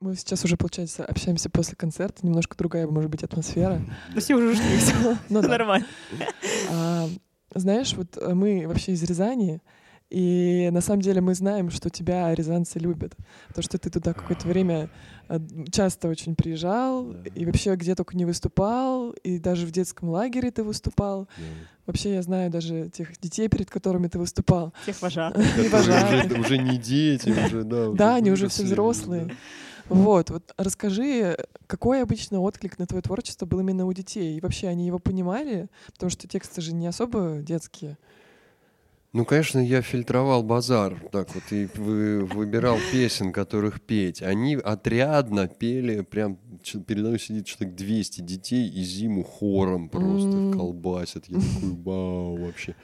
Мы сейчас уже, получается, общаемся после концерта. Немножко другая, может быть, атмосфера. Да все уже ушли. [LAUGHS] Ну Нормально. А, знаешь, вот мы вообще из Рязани, и на самом деле мы знаем, что тебя рязанцы любят. Потому что ты туда какое-то время э, часто очень приезжал, да. и вообще где только не выступал, и даже в детском лагере ты выступал. Да. Вообще я знаю даже тех детей, перед которыми ты выступал. Тех вожатых. [LAUGHS] Уже, уже не дети, уже, да. Да, они уже все взрослые. Вот, вот расскажи, какой обычно отклик на твое творчество был именно у детей? И вообще они его понимали? Потому что тексты же не особо детские. Ну, конечно, я фильтровал базар, так вот, и вы, выбирал песен, которых петь. Они отрядно пели, прям передо мной сидит человек 200 детей, и зиму хором просто mm. колбасят. Я такой, вау, вообще.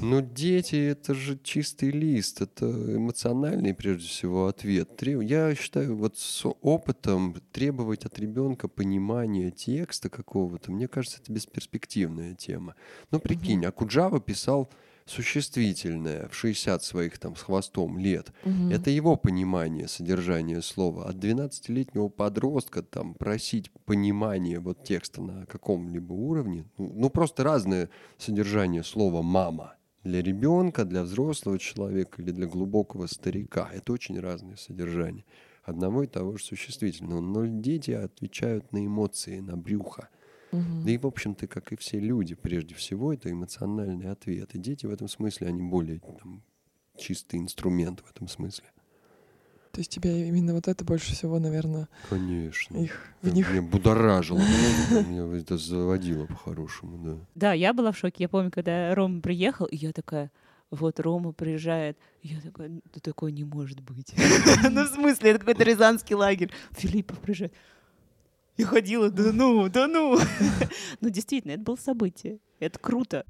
Ну, дети — это же чистый лист, это эмоциональный, прежде всего, ответ. Я считаю, вот с опытом требовать от ребенка понимания текста какого-то, мне кажется, это бесперспективная тема. Ну, прикинь, mm-hmm. Акуджава писал существительное в 60 своих там с хвостом лет, угу. это его понимание содержания слова. От 12-летнего подростка там просить понимание вот текста на каком-либо уровне, ну, ну просто разное содержание слова «мама». Для ребенка, для взрослого человека или для глубокого старика. Это очень разное содержание одного и того же существительного. Но дети отвечают на эмоции, на брюхо. Угу. Да и, в общем-то, как и все люди, прежде всего, это эмоциональный ответ. И дети в этом смысле, они более там, чистый инструмент в этом смысле. То есть тебя именно вот это больше всего, наверное, Конечно. их в них... Меня будоражило, меня это заводило по-хорошему, да. Да, я была в шоке. Я помню, когда Рома приехал, и я такая, вот Рома приезжает. Я такая, да такое не может быть. [LAUGHS] Ну, в смысле, это какой-то рязанский лагерь. Филиппов приезжает. Я ходила, да ну, да ну. [LAUGHS] Ну, действительно, это было событие. Это круто.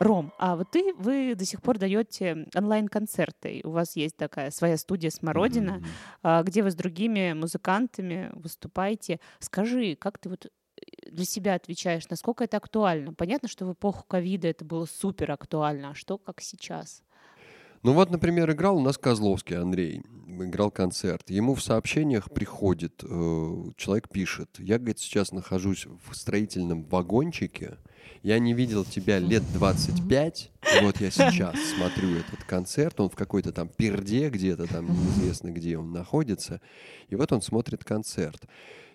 Ром, а вот ты, вы до сих пор даете онлайн-концерты. У вас есть такая своя студия «Смородина», mm-hmm. где вы с другими музыкантами выступаете. Скажи, как ты вот э, для себя отвечаешь, насколько это актуально? Понятно, что в эпоху ковида это было супер актуально, а что как сейчас? Ну вот, например, играл у нас Козловский Андрей, играл концерт. Ему в сообщениях приходит, э, человек пишет, я, говорит, сейчас нахожусь в строительном вагончике, я не видел тебя лет 25, вот я сейчас [LAUGHS] смотрю этот концерт, он в какой-то там перде где-то там, неизвестно где он находится, и вот он смотрит концерт.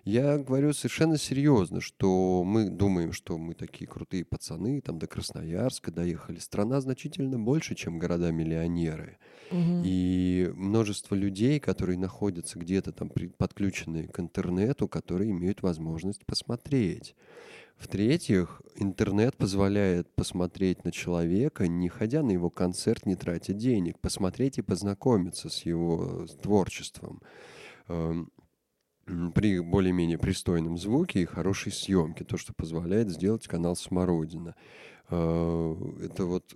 Я говорю совершенно серьезно, что мы думаем, что мы такие крутые пацаны, там до Красноярска доехали. Страна значительно больше, чем города-миллионеры. Мгм. И множество людей, которые находятся где-то там подключенные к интернету, которые имеют возможность посмотреть. В-третьих, интернет позволяет посмотреть на человека, не ходя на его концерт, не тратя денег, посмотреть и познакомиться с его творчеством эм, при более-менее пристойном звуке и хорошей съемке, то, что позволяет сделать канал «Смородина». Э, Это вот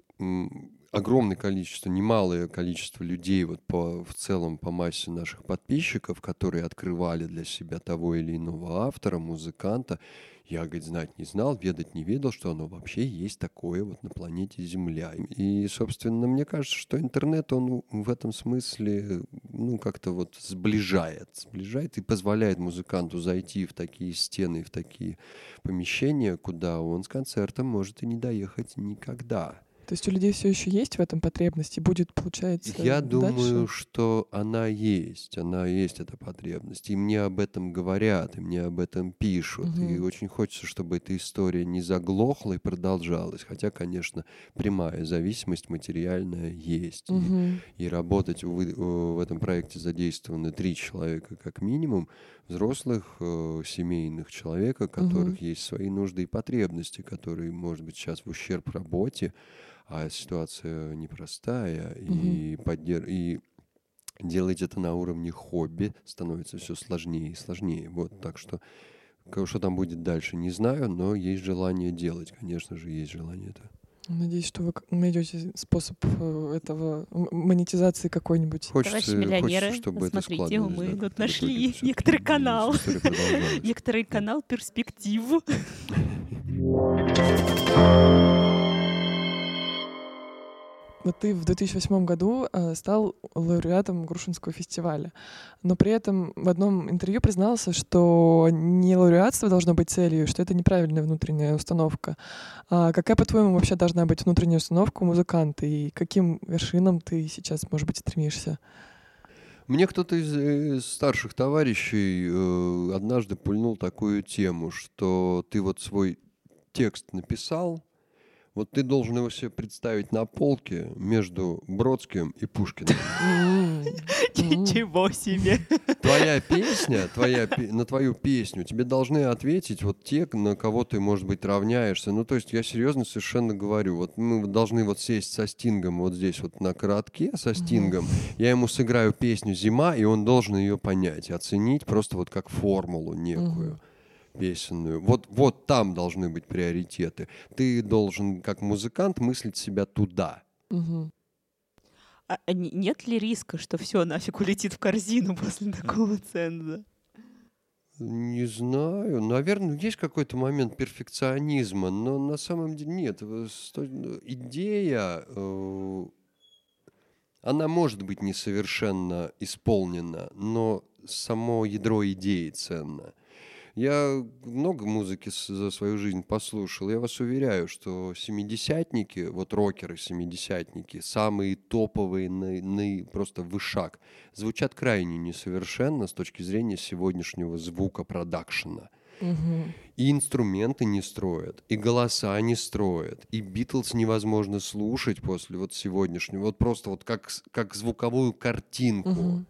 огромное количество, немалое количество людей вот по, в целом по массе наших подписчиков, которые открывали для себя того или иного автора, музыканта. Я, говорит, знать не знал, ведать не ведал, что оно вообще есть такое вот на планете Земля. И, собственно, мне кажется, что интернет, он в этом смысле, ну, как-то вот сближает, сближает и позволяет музыканту зайти в такие стены, в такие помещения, куда он с концертом может и не доехать никогда. То есть у людей все еще есть в этом потребность и будет, получается, Я дальше? думаю, что она есть, она есть, эта потребность. И мне об этом говорят, и мне об этом пишут. И Мгм. очень хочется, чтобы эта история не заглохла и продолжалась. Хотя, конечно, прямая зависимость материальная есть. И- Мгм. И, работать в, в этом проекте задействованы три человека как минимум, взрослых, э, семейных человека, у которых есть свои нужды и потребности, которые, может быть, сейчас в ущерб работе, а ситуация непростая, и, поддер- и делать это на уровне хобби становится все сложнее и сложнее. Вот, так что что там будет дальше, не знаю, но есть желание делать, конечно же, есть желание это. Надеюсь, что вы найдете способ э, этого монетизации какой-нибудь. Хочется, миллионеры, хочется, чтобы это смотрите, складывалось, мы да, тут нашли итоге некоторый канал. [LAUGHS] Некоторый канал перспектив. [LAUGHS] Вот ты в 2008 году э, стал лауреатом Грушинского фестиваля, но при этом в одном интервью признался, что не лауреатство должно быть целью, что это неправильная внутренняя установка. А какая, по-твоему, вообще должна быть внутренняя установка у музыканта, и каким вершинам ты сейчас, может быть, стремишься? Мне кто-то из, э, старших товарищей э, однажды пульнул такую тему, что ты вот свой текст написал, вот ты должен его себе представить на полке между Бродским и Пушкиным. [LAUGHS] Ничего себе. Твоя песня, твоя, на твою песню тебе должны ответить вот те, на кого ты, может быть, равняешься. Ну, то есть я серьезно совершенно говорю. Вот мы должны вот сесть со Стингом вот здесь вот на коротке со Стингом. Я ему сыграю песню «Зима», и он должен ее понять, оценить просто вот как формулу некую песенную. Вот, вот там должны быть приоритеты. Ты должен, как музыкант, мыслить себя туда. Мгм. А а не- нет ли риска, что все нафиг улетит в корзину [LAUGHS] после такого ценза? Не знаю. Наверное, есть какой-то момент перфекционизма, но на самом деле нет. Сто- Идея, э, она может быть несовершенно исполнена, но само ядро идеи ценно. Я много музыки за свою жизнь послушал. Я вас уверяю, что семидесятники, вот рокеры семидесятники, самые топовые, на, на- просто вышаг, звучат крайне несовершенно с точки зрения сегодняшнего звука продакшена. И инструменты не строят, и голоса не строят, и Битлз невозможно слушать после вот сегодняшнего, вот просто вот как, как звуковую картинку. Мгм.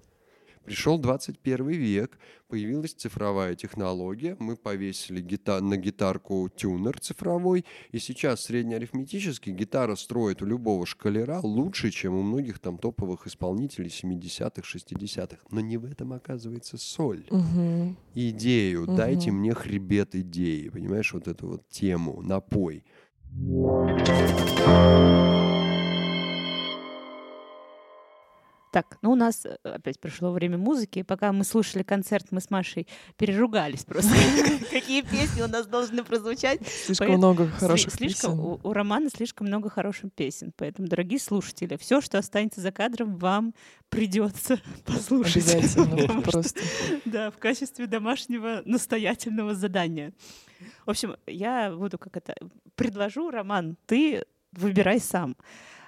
Пришел 21 век, появилась цифровая технология, мы повесили гита- на гитарку тюнер цифровой, и сейчас среднеарифметически гитара строит у любого шкалера лучше, чем у многих там топовых исполнителей 70-х, 60-х. Но не в этом оказывается соль. Мгм. Идею, Мгм. дайте мне хребет идеи, понимаешь, вот эту вот тему, напой. Так, ну у нас э, опять пришло время музыки. Пока мы слушали концерт, мы с Машей переругались просто. [LAUGHS] Какие песни у нас должны прозвучать. Слишком много хороших песен. У, у Романа слишком много хороших песен. Поэтому, дорогие слушатели, все, что останется за кадром, вам придется [LAUGHS] послушать. Обязательно, [LAUGHS] просто. Да, в качестве домашнего настоятельного задания. В общем, я буду как это... Предложу, Роман, ты выбирай сам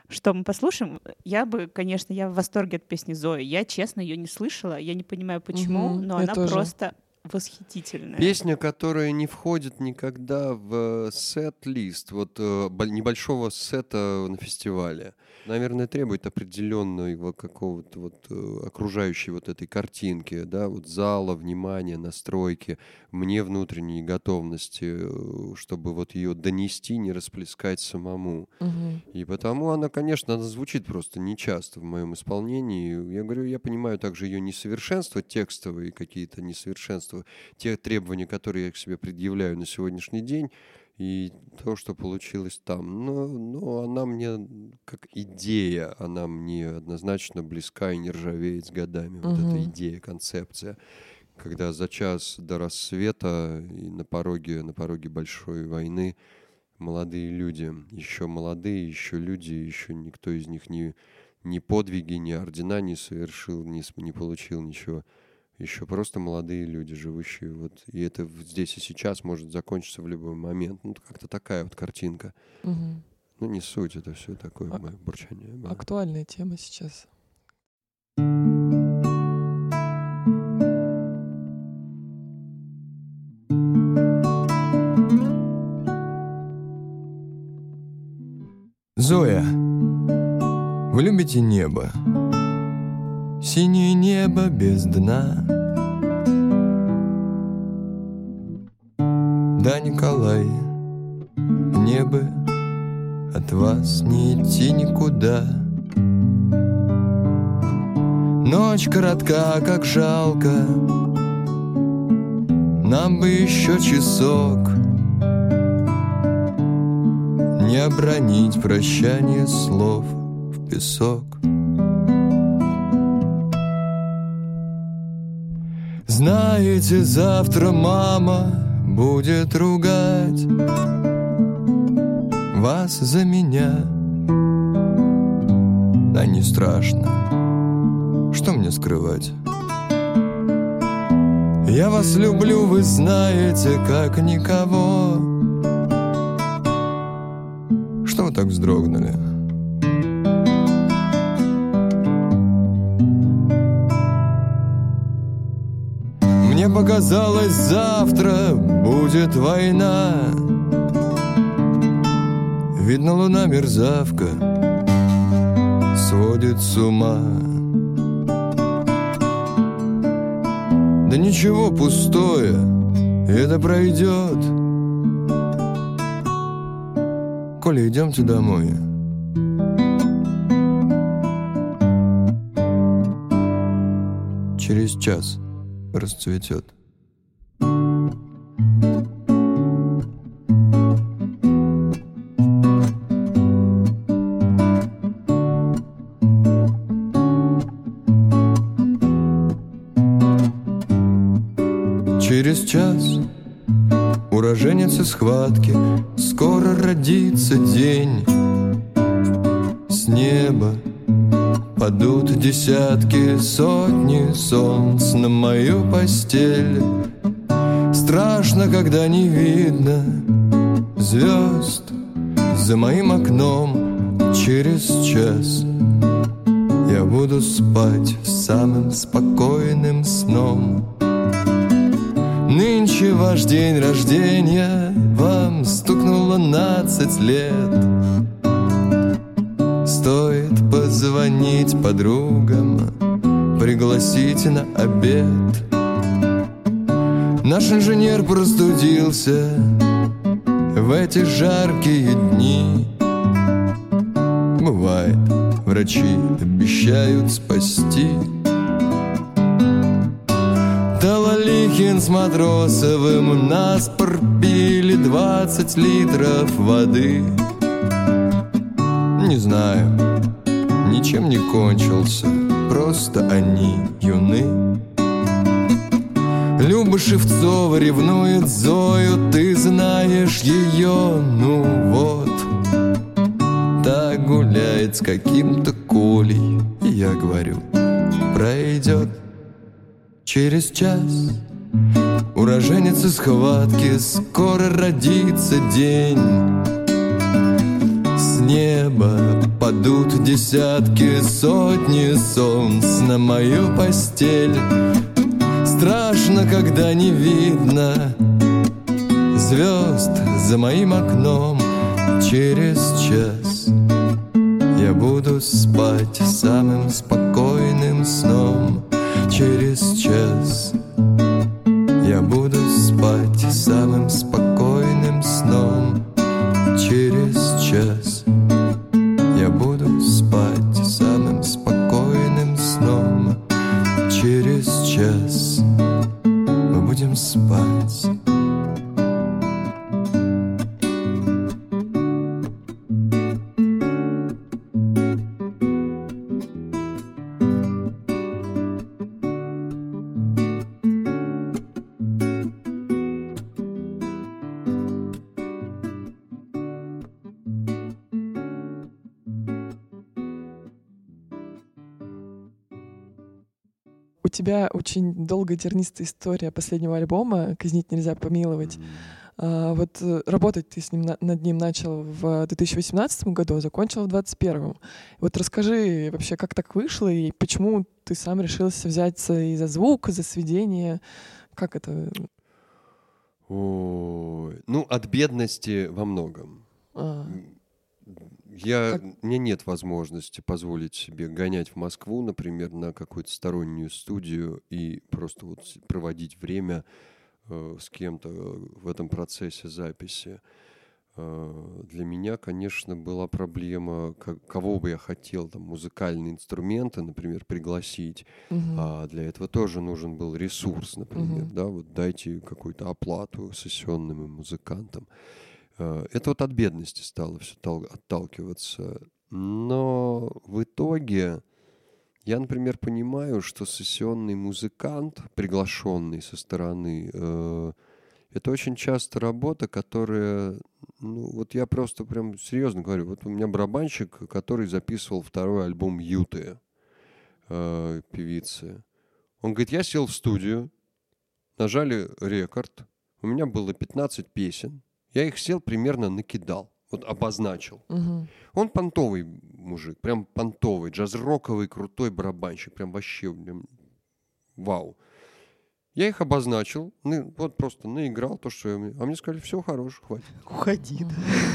что мы послушаем. Я бы, конечно, я в восторге от песни Зои. Я, честно, ее не слышала. Я не понимаю, почему, Мгм, но она тоже. просто восхитительная. Песня, которая не входит никогда в сет-лист, вот э, бо- небольшого сета на фестивале. Наверное, требует определенного какого-то вот э, окружающей вот этой картинки, да, вот зала, внимания, настройки, мне внутренней готовности, э, чтобы вот ее донести, не расплескать самому. Мгм. И потому она, конечно, она звучит просто нечасто в моем исполнении. Я говорю, я понимаю также ее несовершенство, текстовые какие-то несовершенства, те требования, которые я к себе предъявляю на сегодняшний день, и то, что получилось там. Но, но она мне, как идея, она мне однозначно близка и не ржавеет с годами. Вот эта идея, концепция. Когда за час до рассвета и на пороге, на пороге большой войны молодые люди, еще молодые, еще люди, еще никто из них не, ни подвиги, ни ордена не совершил, не, не получил ничего. Еще просто молодые люди, живущие вот. И это здесь и сейчас может закончиться в любой момент. Ну, как-то такая вот картинка. Мгм. Ну, не суть, это все такое А- мое бурчание. было. Актуальная тема сейчас. Зоя, вы любите небо? Синее небо без дна. Да, Николай, мне бы от вас не идти никуда. Ночь коротка, как жалко, нам бы еще часок Не обронить прощание слов в песок Знаете, завтра мама будет ругать Вас за меня Да не страшно, что мне скрывать? Я вас люблю, вы знаете, как никого Что вы так вздрогнули? Мне показалось, завтра будет война. Видно, луна мерзавка Сводит с ума. Да ничего, пустое Это пройдет. Коля, идемте домой. Через час расцветет Через час уроженец из схватки Скоро родится день. С неба падут десятки Сотни солнц на мою постель. Страшно, когда не видно звезд За моим окном через час. Я буду спать самым спокойным сном. Нынче ваш день рождения Вам стукнуло нацать лет позвонить подругам Пригласить на обед. Наш инженер простудился В эти жаркие дни. Бывает, врачи обещают спасти. Талалихин с Матросовым Нас пропили 20 литров воды. Не знаю, ничем не кончился просто они юны. Люба Шевцова ревнует Зою, ты знаешь ее, ну вот. Так гуляет с каким-то Колей, и я говорю, пройдет через час. Уроженец из схватки, скоро родится день. С неба падут десятки, сотни солнц на мою постель. Страшно, когда не видно звезд за моим окном через час. Я буду спать самым спокойным сном тебя очень долгая тернистая история последнего альбома «Казнить нельзя помиловать». А, вот э, работать ты с ним на- над ним начал в 2018 году, а закончил в 2021. Вот расскажи вообще, как так вышло и почему ты сам решился взяться и за звук, и за сведение. Как это? Ой, ну, от бедности во многом. А, Я, Как- меня нет возможности позволить себе гонять в Москву, например, на какую-то стороннюю студию и просто вот проводить время э, с кем-то в этом процессе записи. Э, для меня, конечно, была проблема, ко- кого бы я хотел, там, музыкальные инструменты, например, пригласить. мгм. А для этого тоже нужен был ресурс, например, Мгм. да, вот дайте какую-то оплату сессионным музыкантам. Э, Это вот от бедности стало все отталкиваться. Но в итоге я, например, понимаю, что сессионный музыкант, приглашенный со стороны, э, это очень часто работа, которая, ну, вот я просто прям серьезно говорю, вот у меня барабанщик, который записывал второй альбом Юты, э, певицы. Он говорит, я сел в студию, нажали рекорд, у меня было 15 песен, я их сел примерно накидал, вот обозначил. Мгм. Он понтовый мужик, прям понтовый, джаз-роковый, крутой барабанщик, прям вообще прям, вау. Я их обозначил, ну, вот просто наиграл то, что я. А мне сказали, все, хорош, хватит. Уходи.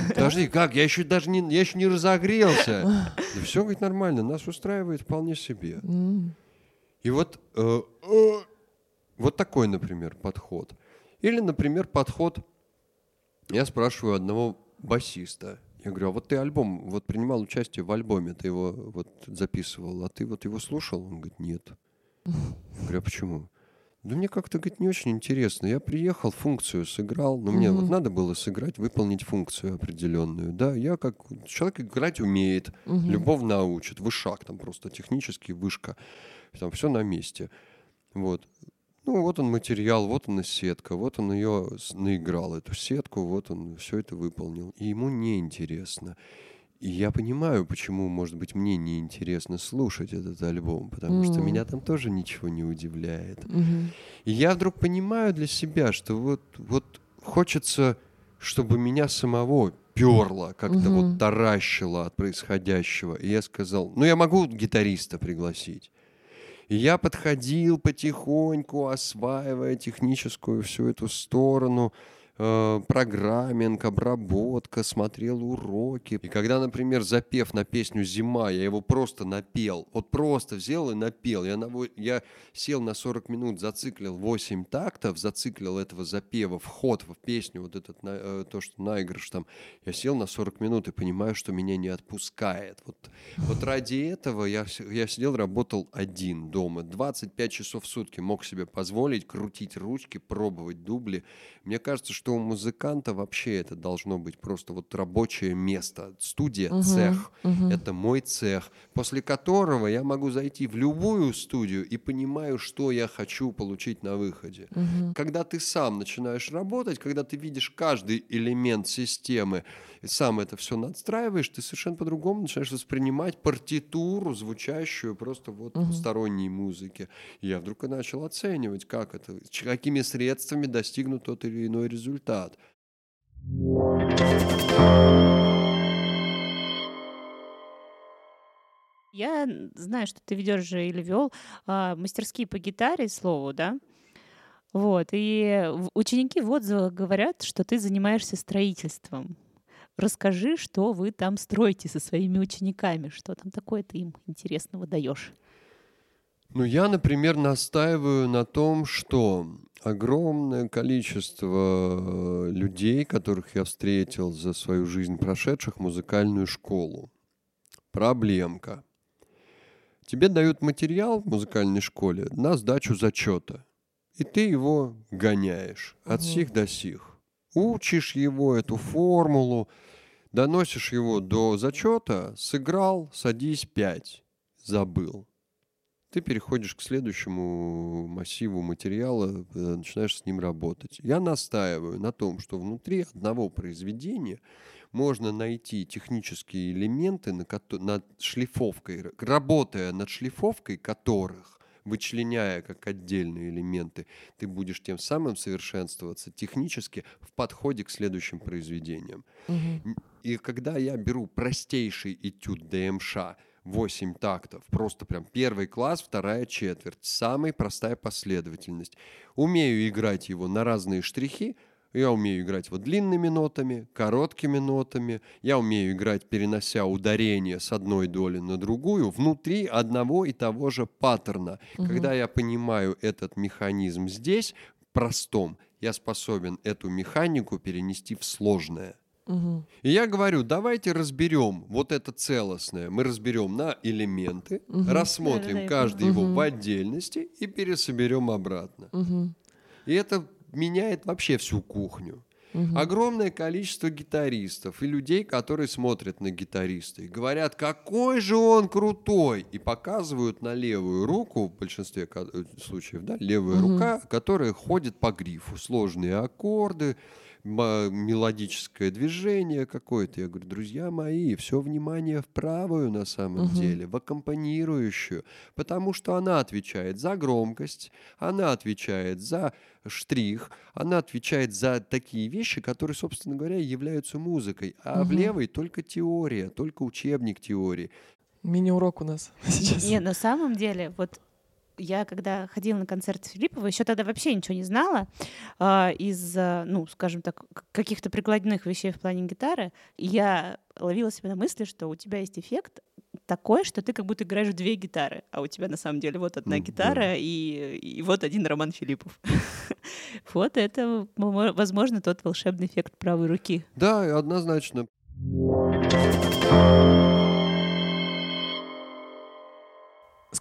Подожди, как? Я еще даже не, я еще не разогрелся. [LAUGHS] Да все, говорит, нормально, нас устраивает вполне себе. И вот, э, э, вот такой, например, подход. Или, например, подход, я спрашиваю одного басиста, я говорю, а вот ты альбом, вот принимал участие в альбоме, ты его вот записывал, а ты вот его слушал? Он говорит, нет. Я говорю, а почему? Да мне как-то, говорит, не очень интересно. Я приехал, функцию сыграл, но мне вот надо было сыграть, выполнить функцию определенную. Да, я как человек играть умеет. Любовь научит. Вышаг там просто технический, вышка. Там все на месте. Вот. Ну, вот он материал, вот она сетка, вот он ее наиграл, эту сетку, вот он все это выполнил. И ему неинтересно. И я понимаю, почему, может быть, мне неинтересно слушать этот альбом, потому что Мгм. меня там тоже ничего не удивляет. Мгм. И я вдруг понимаю для себя, что вот, вот хочется, чтобы меня самого перло, как-то Мгм. вот таращило от происходящего. И я сказал, ну я могу гитариста пригласить. Я подходил потихоньку, осваивая техническую всю эту сторону, э, программинг, обработка, смотрел уроки. И когда, например, запев на песню «Зима», я его просто напел, вот просто взял и напел. Я, на я сел на 40 минут, зациклил 8 тактов, зациклил этого запева, вход в песню, вот этот, на- э, то, что наигрыш там. Я сел на 40 минут и понимаю, что меня не отпускает. Вот, вот ради этого я, я сидел, работал один дома. 25 часов в сутки мог себе позволить крутить ручки, пробовать дубли. Мне кажется, что что у музыканта вообще это должно быть просто вот рабочее место, студия, Мгм, цех. мгм. Это мой цех, после которого я могу зайти в любую студию и понимаю, что я хочу получить на выходе. Мгм. Когда ты сам начинаешь работать, когда ты видишь каждый элемент системы, и сам это все надстраиваешь, ты совершенно по-другому начинаешь воспринимать партитуру, звучащую просто вот в сторонней музыке. И я вдруг и начал оценивать, как это, какими средствами достигнут тот или иной результат. Я н- знаю, что ты ведешь же или вел а, мастерские по гитаре, слову, да? Вот. И ученики в отзывах говорят, что ты занимаешься строительством. Расскажи, что вы там строите со своими учениками, что там такое ты им интересного даешь. Ну, я, например, настаиваю на том, что огромное количество э, людей, которых я встретил за свою жизнь прошедших музыкальную школу. Проблемка. Тебе дают материал в музыкальной школе на сдачу зачета. И ты его гоняешь от сих до сих. Учишь его, эту формулу, доносишь его до зачета, сыграл, садись, пять. Забыл ты переходишь к следующему массиву материала, э, начинаешь с ним работать. Я настаиваю на том, что внутри одного произведения можно найти технические элементы, над шлифовкой, работая над шлифовкой которых, вычленяя как отдельные элементы, ты будешь тем самым совершенствоваться технически в подходе к следующим произведениям. Мгм. И когда я беру простейший этюд ДМШ, 8 тактов, просто прям первый класс, вторая четверть, самая простая последовательность. Умею играть его на разные штрихи, я умею играть его длинными нотами, короткими нотами, я умею играть, перенося ударение с одной доли на другую внутри одного и того же паттерна. Мгм. Когда я понимаю этот механизм здесь, простом, я способен эту механику перенести в сложное. Мгм. И я говорю, давайте разберем вот это целостное. Мы разберем на элементы, Мгм. рассмотрим Да-да-да, я каждый его поняла. в отдельности и пересоберем обратно. Мгм. И это меняет вообще всю кухню. Мгм. Огромное количество гитаристов и людей, которые смотрят на гитариста и говорят, какой же он крутой, и показывают на левую руку, в большинстве э, случаев, да, левая Мгм. рука, которая ходит по грифу, сложные аккорды, мелодическое движение какое-то. Я говорю, друзья мои, все внимание в правую на самом Мгм. деле, в аккомпанирующую, потому что она отвечает за громкость, она отвечает за штрих, она отвечает за такие вещи, которые, собственно говоря, являются музыкой. А в Мгм. левой только теория, только учебник теории. Мини-урок у нас [LAUGHS] сейчас. Не, на самом деле, вот я когда ходила на концерт Филиппова, еще тогда вообще ничего не знала а, из, а, ну, скажем так, каких-то прикладных вещей в плане гитары. Я ловила себя на мысли, что у тебя есть эффект такой, что ты как будто играешь в две гитары, а у тебя на самом деле вот одна Ну, гитара и, и вот один Роман Филиппов. [LAUGHS] Вот это, мо- возможно, тот волшебный эффект правой руки. Да, однозначно.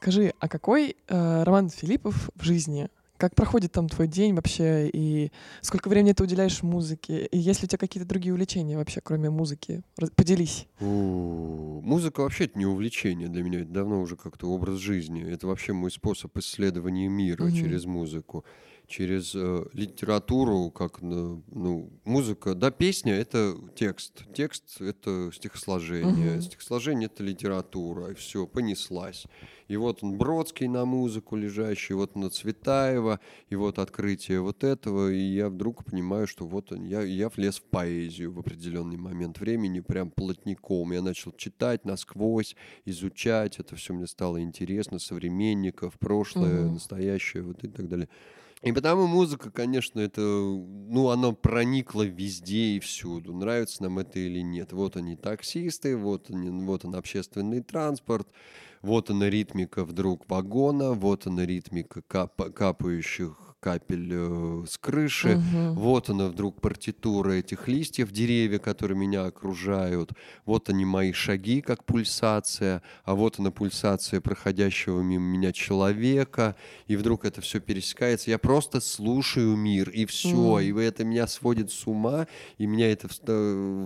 Скажи, а какой э, Роман Филиппов в жизни? Как проходит там твой день вообще? И сколько времени ты уделяешь музыке? И есть ли у тебя какие-то другие увлечения вообще, кроме музыки? Раз- Поделись. Музыка вообще это не увлечение для меня, это давно уже как-то образ жизни. Это вообще мой способ исследования мира Мгм. через музыку, через э, литературу, как ну, ну, музыка, да, песня это текст, текст это стихосложение, Мгм. стихосложение это литература, и все, понеслась. И вот он Бродский на музыку лежащий, вот на Цветаева, и вот открытие вот этого, и я вдруг понимаю, что вот он, я, я влез в поэзию в определенный момент времени, прям плотником. Я начал читать насквозь, изучать, это все мне стало интересно, современников, прошлое, Мгм. настоящее, вот и так далее. И потому музыка, конечно, это, ну, она проникла везде и всюду. Нравится нам это или нет. Вот они таксисты, вот, они, вот он общественный транспорт, вот она ритмика вдруг вагона, вот она ритмика кап- капающих капель э, с крыши, Мгм. вот она вдруг партитура этих листьев, деревья, которые меня окружают. Вот они мои шаги, как пульсация. А вот она пульсация проходящего мимо меня человека. И вдруг это все пересекается. Я просто слушаю мир, и все. Мгм. И это меня сводит с ума. И меня это...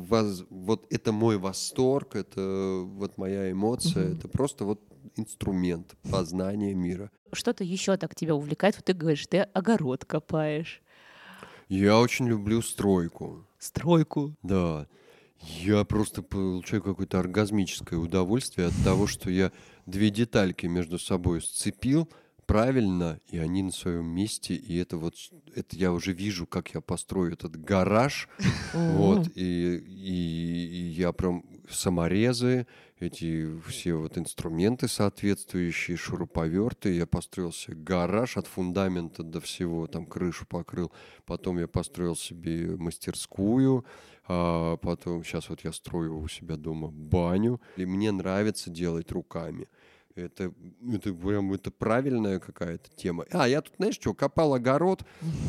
воз- Вот это мой восторг, это вот моя эмоция. Мгм. Это просто вот инструмент познания мира. Что-то еще так тебя увлекает? Вот ты говоришь, ты огород копаешь, Я очень люблю стройку. стройку. Да. Я просто получаю какое-то оргазмическое удовольствие от того, что я две детальки между собой сцепил правильно, и они на своем месте, и это вот, это я уже вижу, как я построю этот гараж, вот, и, и- и я прям саморезы, эти все вот инструменты соответствующие, шуруповерты, я построил себе гараж от фундамента до всего, там крышу покрыл, потом я построил себе мастерскую, а потом сейчас вот я строю у себя дома баню, и мне нравится делать руками. Это, это прям это правильная какая-то тема. А, я тут, знаешь что, копал огород,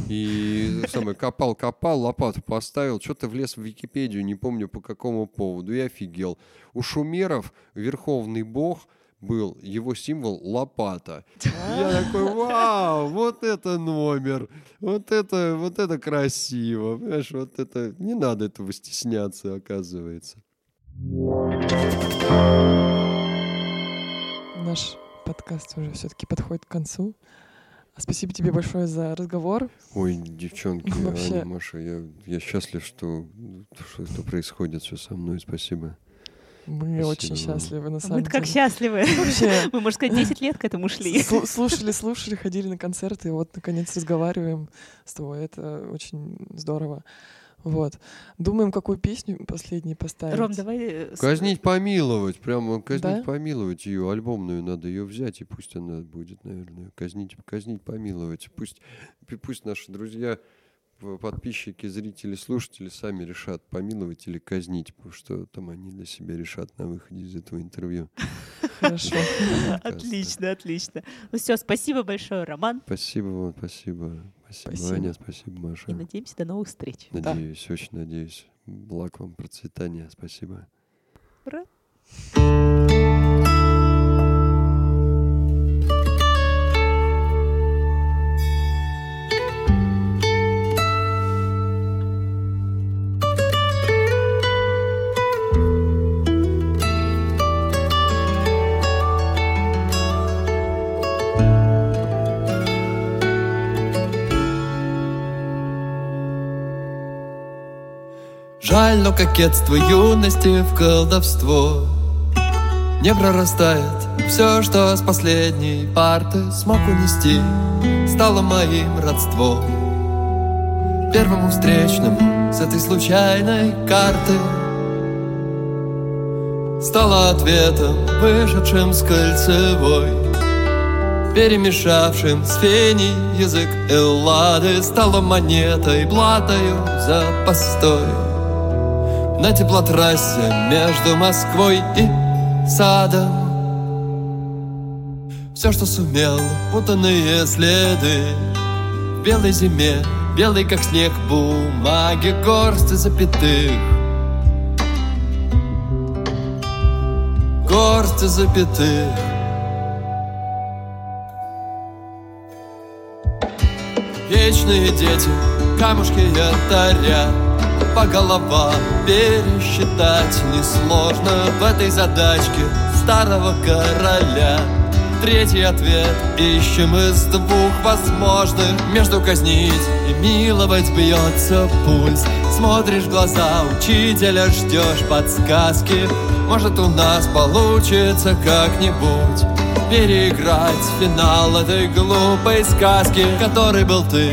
и [LAUGHS] самое, копал, копал, лопату поставил, что-то влез в Википедию, не помню по какому поводу, и офигел. У шумеров верховный бог был, его символ лопата. Я такой, [LAUGHS] вау, вот это номер, вот это, вот это красиво, понимаешь, вот это, не надо этого стесняться, оказывается. Наш подкаст уже все-таки подходит к концу. Спасибо тебе большое за разговор. Ой, девчонки, [LAUGHS] Вообще. Аня, Маша, я, я счастлив, что, что это происходит все со мной, спасибо. Мы Спасибо очень счастливы, на самом Мы как деле. счастливы. [LAUGHS] Вообще, Мы, можно сказать, 10 лет к этому шли. слу- слушали, слушали, ходили на концерты, и вот, наконец, разговариваем с тобой. Это очень здорово. Вот. Думаем, какую песню последней поставить. Ром, давай... э, Казнить, помиловать, прямо казнить, Да? помиловать ее альбомную надо ее взять, и пусть она будет, наверное, казнить, казнить, помиловать. Пусть, пусть наши друзья, п- подписчики, зрители, слушатели сами решат, помиловать или казнить, потому что там они для себя решат на выходе из этого интервью. Хорошо. [LAUGHS] Отлично, отлично. Ну все, спасибо большое, Роман. Спасибо вам, спасибо. Спасибо, Спасибо. Аня, спасибо, Маша. И надеемся до новых встреч. Да. Надеюсь, очень надеюсь. Благ вам, процветания. Спасибо. Ура. Но кокетство юности в колдовство Не прорастает. Все, что с последней парты смог унести Стало моим родством. Первому встречному с этой случайной карты Стало ответом, вышедшим с кольцевой Перемешавшим с феней язык Эллады Стало монетой, платою за постой на теплотрассе между Москвой и садом. Все, что сумел, путанные следы. В белой зиме, белый как снег бумаги Горсти запятых. Горсти запятых. Вечные дети, камушки янтаря По головам пересчитать несложно. В этой задачке старого короля Третий ответ ищем из двух возможных. Между казнить и миловать бьется пульс. Смотришь в глаза учителя, ждешь подсказки. Может у нас получится как-нибудь Переиграть финал этой глупой сказки Которой был ты,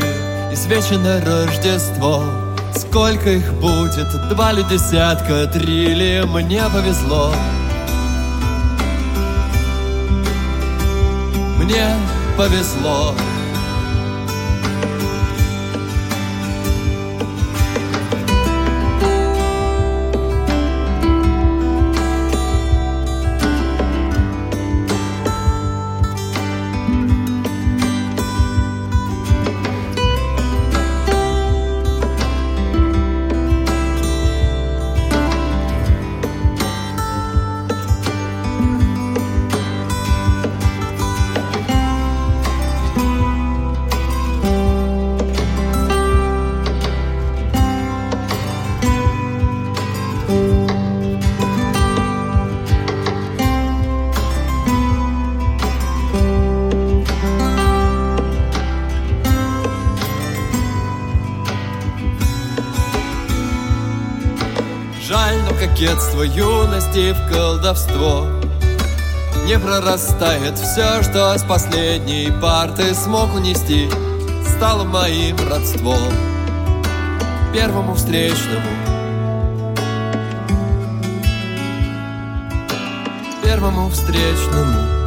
извечено Рождество Сколько их будет, два ли десятка, три ли? Мне повезло. Мне повезло кокетство юности в колдовство. Не прорастает все, что с последней парты смог унести Стало моим родством. Первому встречному. Первому встречному